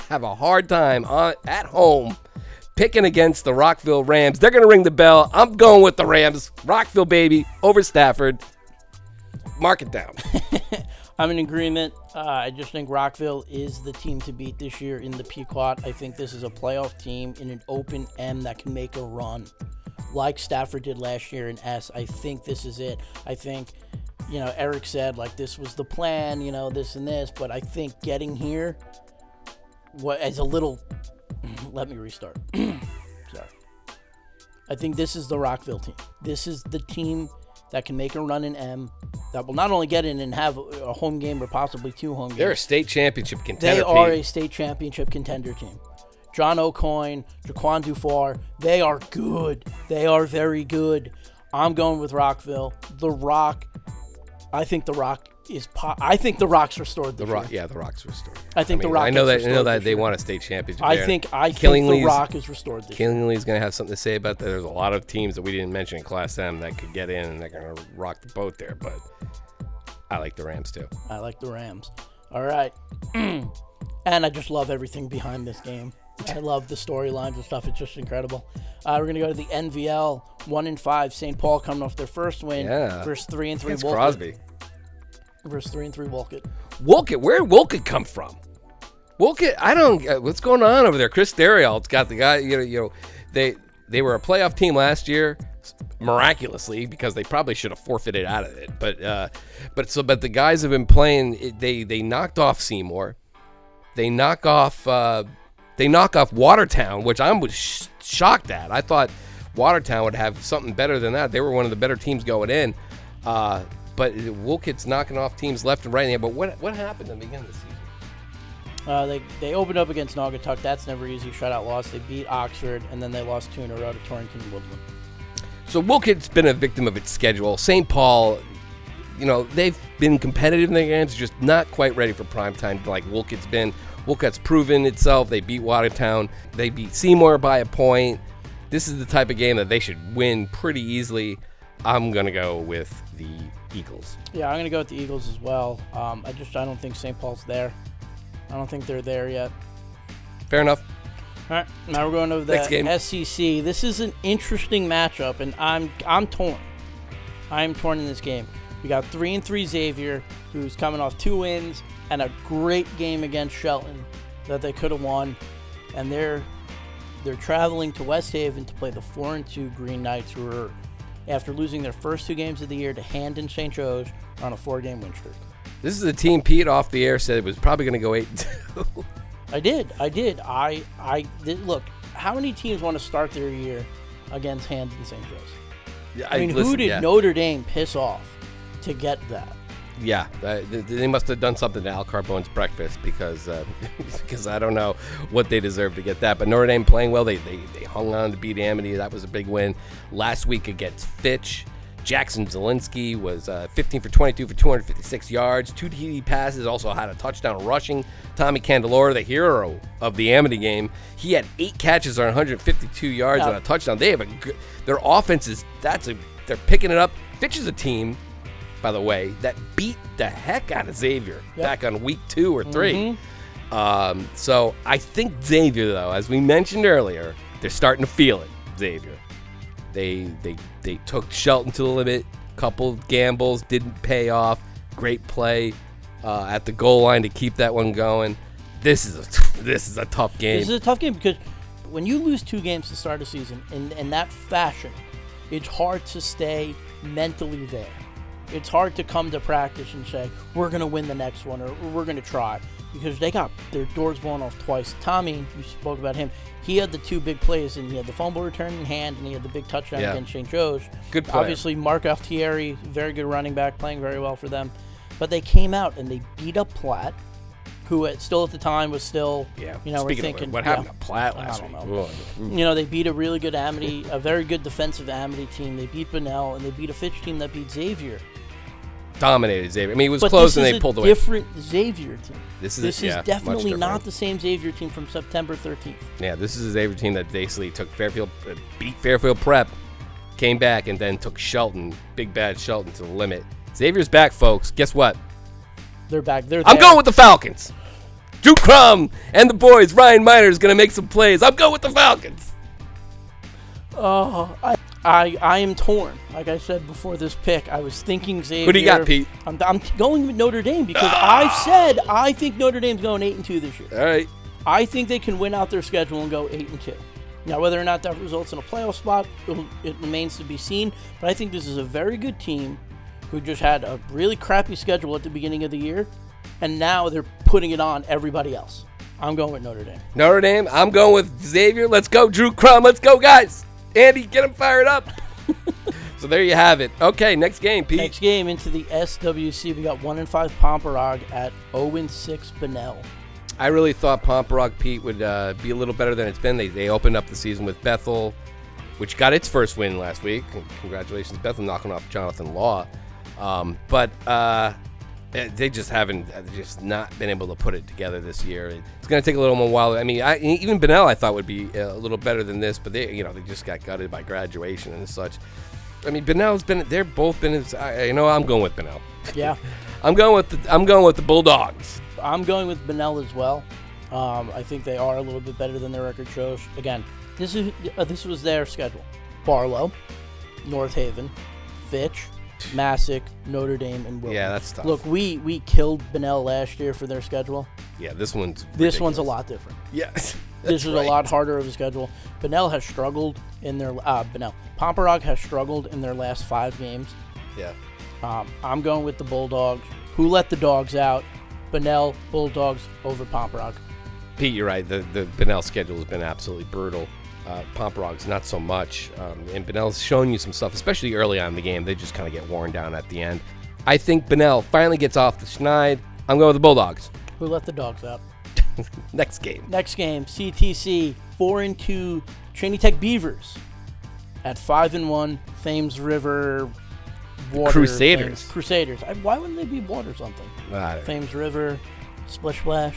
G: have a hard time on, at home picking against the Rockville Rams. They're going to ring the bell. I'm going with the Rams. Rockville, baby, over Stafford. Mark it down.
H: I'm in agreement. Uh, I just think Rockville is the team to beat this year in the Pequot. I think this is a playoff team in an open M that can make a run, like Stafford did last year in S. I think this is it. I think, you know, Eric said like this was the plan, you know, this and this, but I think getting here, what as a little, let me restart. Sorry. I think this is the Rockville team. This is the team that can make a run in M that will not only get in and have a home game or possibly two home games.
G: They're a state championship contender.
H: They are
G: Pete.
H: a state championship contender team. John O'Coin, Jaquan Dufour, they are good. They are very good. I'm going with Rockville. The Rock, I think the Rock is. Po- I think the Rock's restored.
G: The Rock,
H: year.
G: yeah, the Rock's restored.
H: I think
G: mean,
H: the Rock.
G: I know that. I know that they
H: year.
G: want a state championship.
H: I
G: there.
H: think. I think the Rock is restored this year.
G: Killingly's going to have something to say about that. There's a lot of teams that we didn't mention in Class M that could get in and they're going to rock the boat there. But I like the Rams too.
H: I like the Rams. All right. and I just love everything behind this game. I love the storylines and stuff. It's just incredible. Uh, we're gonna go to the NVL one and five. St. Paul coming off their first win.
G: Yeah.
H: Versus three and three.
G: It's
H: Wolcott.
G: Crosby.
H: Versus three and three. Wolcott.
G: Wolcott, where did Wolcott come from? Wolcott, I don't. Uh, what's going on over there? Chris Darial's got the guy. You know, you know, they they were a playoff team last year, miraculously because they probably should have forfeited out of it. But uh, but so but the guys have been playing. They they knocked off Seymour. They knock off. Uh, they knock off Watertown, which I was sh- shocked at. I thought Watertown would have something better than that. They were one of the better teams going in. Uh, but Wolcott's knocking off teams left and right. there. But what what happened at the beginning of the season?
H: Uh, they they opened up against Naugatuck. That's never easy. Shutout loss. They beat Oxford, and then they lost two in a row to Torrington Woodland.
G: So Wolcott's been a victim of its schedule. St. Paul, you know, they've been competitive in their games, just not quite ready for prime time like Wolcott's been. Wolcott's proven itself. They beat Watertown. They beat Seymour by a point. This is the type of game that they should win pretty easily. I'm gonna go with the Eagles.
H: Yeah, I'm gonna go with the Eagles as well. Um, I just I don't think St. Paul's there. I don't think they're there yet.
G: Fair enough.
H: All right, now we're going over the
G: Next game.
H: SEC. This is an interesting matchup, and I'm I'm torn. I'm torn in this game. We got three and three Xavier, who's coming off two wins and a great game against Shelton that they could have won, and they're they're traveling to West Haven to play the four and two Green Knights, who are after losing their first two games of the year to Hand and St. Joe's on a four game win streak.
G: This is a team Pete off the air said it was probably gonna go eight and two.
H: I did. I did. I I did. Look, how many teams want to start their year against Hand and St. Joe's?
G: Yeah,
H: I mean, who did
G: yeah.
H: Notre Dame piss off to get that?
G: Yeah, uh, they must have done something to Al Carbone's breakfast because uh, because I don't know what they deserve to get that. But Notre Dame playing well. They, they they hung on to beat Amity. That was a big win. Last week against Fitch, Jackson Zielinski was uh, 15 for 22 for 256 yards, two TD passes. Also had a touchdown rushing. Tommy Candelora, the hero of the Amity game, he had eight catches on 152 yards
H: Yeah.
G: and a touchdown. They have a good, their offense is that's a they're picking it up. Fitch is a team by the way, that beat the heck out of Xavier
H: Yep.
G: back on week two or 3 Um, so I think Xavier, though, as we mentioned earlier, they're starting to feel it. Xavier, they they they took Shelton to the limit. Couple gambles didn't pay off. Great play uh, at the goal line to keep that one going. This is a this is a tough game.
H: This is a tough game because when you lose two games to start a season in, in that fashion, it's hard to stay mentally there. It's hard to come to practice and say, we're going to win the next one or we're going to try because they got their doors blown off twice. Tommy, you spoke about him. He had the two big plays and he had the fumble return in hand and he had the big touchdown
G: Yeah.
H: against St. Joe's.
G: Good player.
H: Obviously, Mark Altieri, very good running back, playing very well for them. But they came out and they beat up Platt, who at, still at the time was still,
G: yeah.
H: you know,
G: Speaking
H: we're
G: of
H: thinking
G: what
H: yeah.
G: happened to Platt
H: I
G: last
H: don't
G: week.
H: know. You know, they beat a really good Amity, a very good defensive Amity team. They beat Bunnell, and they beat a Fitch team that beat Xavier.
G: Dominated Xavier. I mean, it was
H: but
G: close and they pulled away.
H: different Xavier team.
G: This is-
H: this is
G: much
H: definitely not the same Xavier team from September 13th.
G: Yeah, this is a Xavier team that basically took Fairfield, uh, beat Fairfield Prep, came back, and then took Shelton, big bad Shelton, to the limit. Xavier's back, folks. Guess what?
H: They're back. They're
G: I'm
H: there.
G: going with the Falcons. Drew Crum and the boys. Ryan Miner's going to make some plays. I'm going with the Falcons.
H: Oh, I, I, I am torn. Like I said before this pick, I was thinking Xavier.
G: Who do you got, Pete?
H: I'm, I'm going with Notre Dame because I've said I think Notre Dame's going eight and two this year.
G: All right.
H: I think they can win out their schedule and go eight and two. Now, whether or not that results in a playoff spot, it remains to be seen. But I think this is a very good team who just had a really crappy schedule at the beginning of the year, and now they're putting it on everybody else. I'm going with Notre Dame.
G: Notre Dame. I'm going with Xavier. Let's go, Drew Crum. Let's go, guys. Andy, get him fired up. so there you have it. Okay, next game, Pete.
H: Next game into the SWC, we got one and five Pomperaug at 0 and six Bunnell.
G: I really thought Pomperaug Pete would uh, be a little better than it's been. They, they opened up the season with Bethel, which got its first win last week. Congratulations, Bethel, knocking off Jonathan Law. Um, but uh, they just haven't uh, just not been able to put it together this year. It's going to take a little more while. I mean, I, even Bunnell I thought would be uh, a little better than this, but they you know they just got gutted by graduation and such. I mean, Bunnell's been they're both been. You know, I'm going with Bunnell.
H: Yeah.
G: I'm going with the, I'm going with the Bulldogs.
H: I'm going with Bunnell as well. Um, I think they are a little bit better than their record shows. Again, this is uh, this was their schedule: Barlow, North Haven, Fitch, Masuk, Notre Dame, and Williams.
G: Yeah, that's tough.
H: Look, we we killed Bunnell last year for their schedule.
G: Yeah, this one's
H: This one's a lot different.
G: Yes.
H: this is a lot harder of a schedule. Bunnell has struggled in their uh, Bunnell Pomperaug has struggled in their last five games.
G: Yeah.
H: Um, I'm going with the Bulldogs. Who let the dogs out? Bunnell Bulldogs over Pomperaug.
G: Pete, you're right. The the Bunnell schedule has been absolutely brutal. Uh, Pomperaug's not so much, um, and Bunnell's shown you some stuff, especially early on in the game. They just kind of get worn down at the end. I think Bunnell finally gets off the schneid. I'm going with the Bulldogs.
H: Who let the dogs out?
G: Next game.
H: Next game, CTC four and two, Trinity Tech Beavers at five and one, Thames River. Water
G: Crusaders.
H: Crusaders. I, why wouldn't they be water something? Thames River, Splish Splash.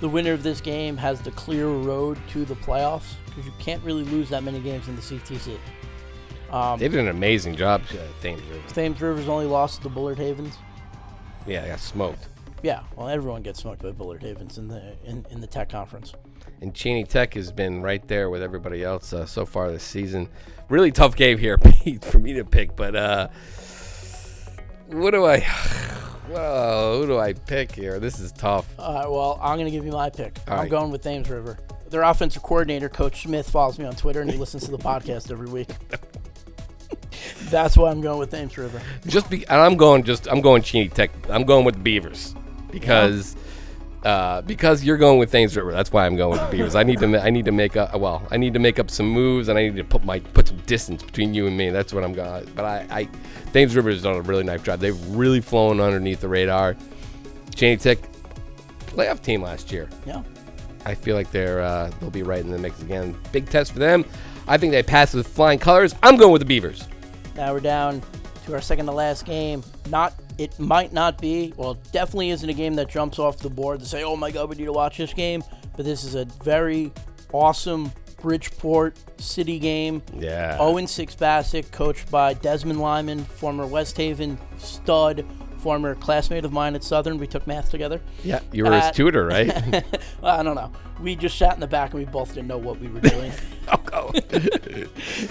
H: The winner of this game has the clear road to the playoffs because you can't really lose that many games in the CTC. Um,
G: They did an amazing job, uh, Thames River.
H: Thames River's only lost to the Bullard Havens.
G: Yeah, they got smoked.
H: Yeah, well, everyone gets smoked by Bullard Havens in the in, in the Tech Conference.
G: And Cheney Tech has been right there with everybody else uh, so far this season. Really tough game here, for me to pick. But uh, what do I? Whoa, who do I pick here? This is tough.
H: All right, well, I'm going to give you my pick.
G: All
H: I'm
G: right.
H: going with Thames River. Their offensive coordinator, Coach Smith, follows me on Twitter and he listens to the podcast every week. That's why I'm going with Thames River.
G: Just be, and I'm going just I'm going Cheney Tech. I'm going with the Beavers because Uh, because you're going with Thames River, that's why I'm going with the Beavers. I need to, I need to make up. Well, I need to make up some moves, and I need to put my put some distance between you and me. That's what I'm going. But I, I Thames River has done a really nice job. They've really flown underneath the radar. Cheney Tech, playoff team last year.
H: Yeah.
G: I feel like they're uh, they'll be right in the mix again. Big test for them. I think they passed with flying colors. I'm going with the Beavers.
H: Now we're down to our second to last game. Not it might not be, well, definitely isn't a game that jumps off the board to say, "Oh my God, we need to watch this game." But this is a very awesome Bridgeport City game.
G: Yeah.
H: 0 6 Bassick, coached by Desmond Lyman, former West Haven stud, former classmate of mine at Southern. We took math together.
G: Yeah, you were his
H: Uh,
G: tutor, right?
H: I don't know. We just sat in the back and we both didn't know what we were doing.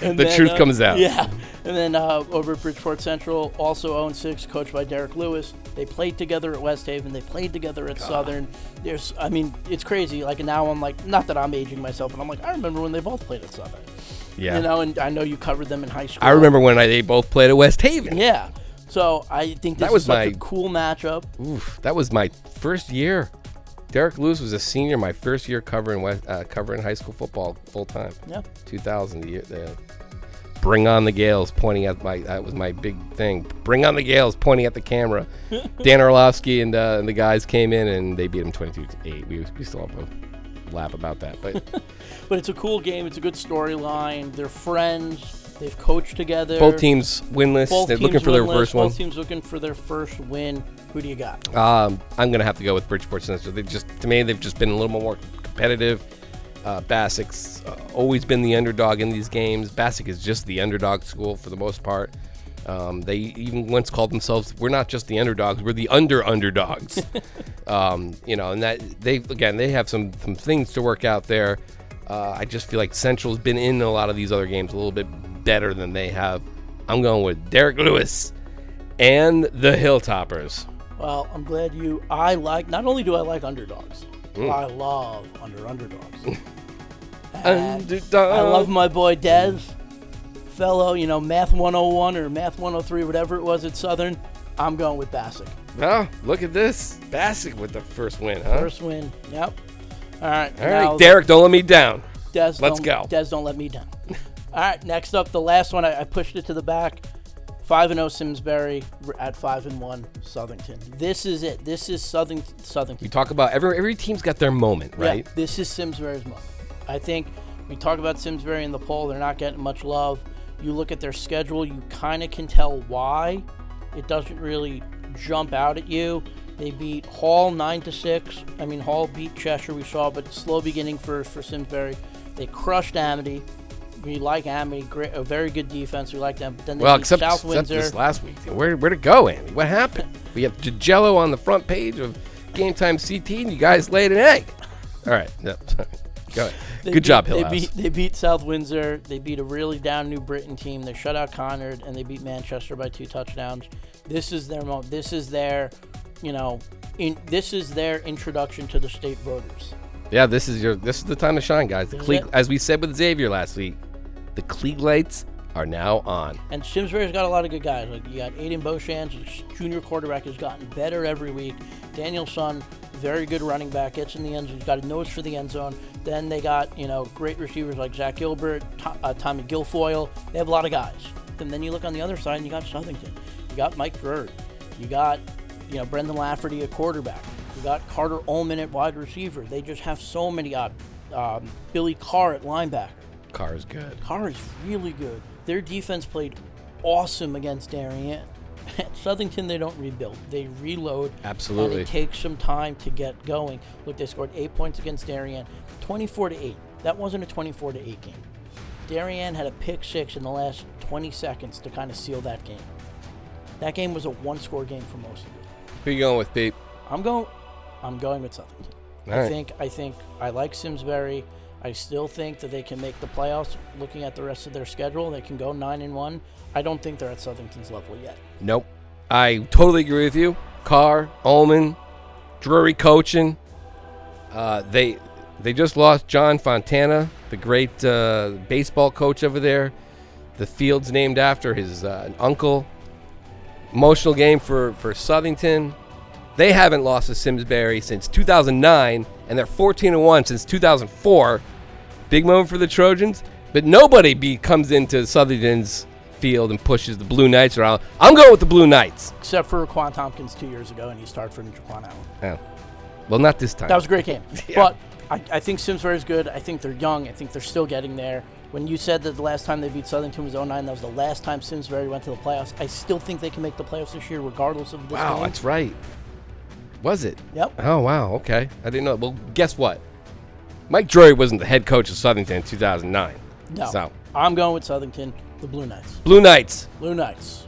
H: And
G: The
H: then,
G: truth
H: uh,
G: comes out.
H: Yeah. And then uh, over at Bridgeport Central, also 0 6, coached by Derek Lewis. They played together at West Haven. They played together at Southern. There's, I mean, it's crazy. Like now, I'm like, not that I'm aging myself, but I'm like, I remember when they both played at Southern.
G: Yeah.
H: You know, and I know you covered them in high school.
G: I remember when I, they both played at West Haven.
H: Yeah. So I think this
G: That was
H: is such
G: my-
H: a cool matchup.
G: Oof, that was my first year. Derek Lewis was a senior my first year covering West, uh, covering high school football full time.
H: Yeah.
G: 2000 the year. The, Bring on the Gales, pointing at my that was my big thing. Bring on the Gales, pointing at the camera. Dan Orlovsky and, uh, and the guys came in and they beat him 22 to 8. We, we still have a laugh about that, but
H: But it's a cool game. It's a good storyline. They're friends. They've coached together.
G: both teams winless.
H: Both
G: They're
H: teams
G: looking for their
H: winless,
G: first one.
H: Both teams looking for their first win. Who do you got?
G: Um, I'm gonna have to go with Bridgeport Central. They just, to me, they've just been a little more competitive. Uh, Bassick's uh, always been the underdog in these games. Bassick is just the underdog school for the most part. Um, they even once called themselves, "We're not just the underdogs; we're the under underdogs." um, you know, and that they again they have some some things to work out there. Uh, I just feel like Central's been in a lot of these other games a little bit better than they have. I'm going with Derek Lewis and the Hilltoppers.
H: Well, I'm glad you. I like. Not only do I like underdogs,
G: Mm.
H: I love under underdogs.
G: Underdog.
H: I love my boy Dez, fellow. You know, Math 101 or Math 103, whatever it was at Southern. I'm going with Bassick.
G: Oh, look at this. Bassick with the first win, huh?
H: First win. Yep. All right.
G: All
H: now
G: Derek, don't let me down.
H: Des,
G: Let's go.
H: Des, don't let me down. All right, next up, the last one. I, I pushed it to the back. Five and zero Simsbury at five and one Southington. This is it. This is Southern Southington.
G: We talk about every every team's got their moment, right?
H: Yeah, this is Simsbury's moment. I think we talk about Simsbury in the poll. They're not getting much love. You look at their schedule, you kind of can tell why. It doesn't really jump out at you. They beat Hall nine to six. I mean, Hall beat Cheshire. We saw, but slow beginning for for Simsbury. They crushed Amity. We like Amity. Great, a very good defense. We like them. But then they
G: Well,
H: beat
G: except,
H: South
G: except
H: Windsor.
G: this last week. Where where'd it go, Andy? What happened? We have Jello on the front page of Game Time CT, and you guys laid an egg. All right, no, go ahead.
H: They
G: Good
H: beat-
G: job,
H: They
G: Hillhouse.
H: beat, they beat South Windsor. They beat a really down New Britain team. They shut out Conard and they beat Manchester by two touchdowns. This is their mo- This is their, you know, in this is their introduction to the state voters.
G: Yeah, this is your this is the time to shine, guys. The Klieg, as we said with Xavier last week, the Klieg lights are now on.
H: And Simsbury's got a lot of good guys. Like you got Aiden Beauchamp, junior quarterback, has gotten better every week. Daniel Sun, very good running back, gets in the end zone. He's got a nose for the end zone. Then they got you know great receivers like Zach Gilbert, To- uh, Tommy Guilfoyle. They have a lot of guys. And then you look on the other side, and you got Southington. You got Mike Drury. You got you know Brendan Lafferty at quarterback. You got Carter Ullman at wide receiver. They just have so many. Uh, um, Billy Carr at linebacker.
G: Carr is good.
H: Carr is really good. Their defense played awesome against Darien. At Southington, they don't rebuild; they reload.
G: Absolutely.
H: and it takes some time to get going. Look, they scored eight points against Darien, twenty-four to eight. That wasn't a twenty-four to eight game. Darien had a pick six in the last twenty seconds to kind of seal that game. That game was a one-score game for most of it.
G: Who you going with, Pete?
H: I'm going. I'm going with.
G: All
H: I
G: right.
H: think. I think I like Simsbury. I still think that they can make the playoffs. Looking at the rest of their schedule, they can go nine and one. I don't think they're at Southington's level yet.
G: Nope. I totally agree with you. Carr, Ullman, Drury coaching. Uh, they they just lost John Fontana, the great uh, baseball coach over there. The field's named after his uh, uncle. Emotional game for for Southington. They haven't lost to Simsbury since 2009, and they're 14 and one since 2004. Big moment for the Trojans, but nobody be, comes into Southington's field and pushes the Blue Knights around. I'm going with the Blue Knights.
H: Except for Quan Tompkins two years ago, and he started for Jaquan Allen.
G: Yeah. Well, not this time.
H: That was a great game.
G: Yeah.
H: But I, I think Simsbury is good. I think they're young. I think they're still getting there. When you said that the last time they beat Southington was 09, that was the last time Simsbury went to the playoffs. I still think they can make the playoffs this year, regardless of this
G: Wow,
H: game.
G: that's right. Was it?
H: Yep.
G: Oh wow. Okay, I didn't know. Well, guess what? Mike Drury wasn't the head coach of Southington in 2009.
H: No.
G: So
H: I'm going with Southington, the Blue Knights.
G: Blue Knights
H: Blue Knights.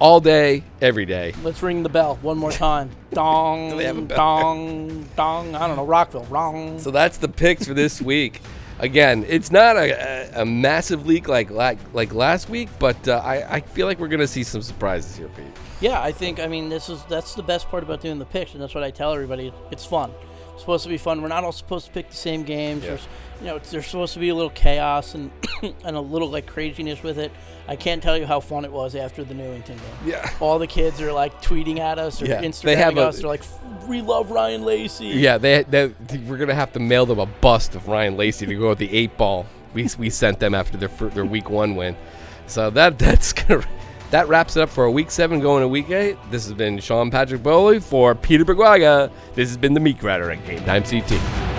G: all day, every day.
H: Let's ring the bell one more time. dong,
G: Do they have a bell?
H: dong, dong. I don't know, Rockville, wrong.
G: So that's the picks for this week. Again, it's not a, a, massive leak like like, like last week, but uh, I, I feel like we're gonna see some surprises here, Pete.
H: Yeah, I think I mean this is that's the best part about doing the picks, and that's what I tell everybody. It's fun. Supposed to be fun. We're not all supposed to pick the same games.
G: Yeah.
H: There's, you know, it's, there's supposed to be a little chaos and and a little like craziness with it. I can't tell you how fun it was after the Newington game.
G: Yeah.
H: All the kids are like tweeting at us or
G: Yeah, they
H: Instagramming
G: have a-
H: us. They're like, "We love Ryan Lacey."
G: Yeah, they, they we're gonna have to mail them a bust of Ryan Lacey to go with the eight ball. We, we sent them after their their week one win. So that that's gonna that wraps it up for week seven going to week eight. This has been Sean Patrick Bowley for Peter Berguaga. This has been the Meat Grinder at Game Time CT.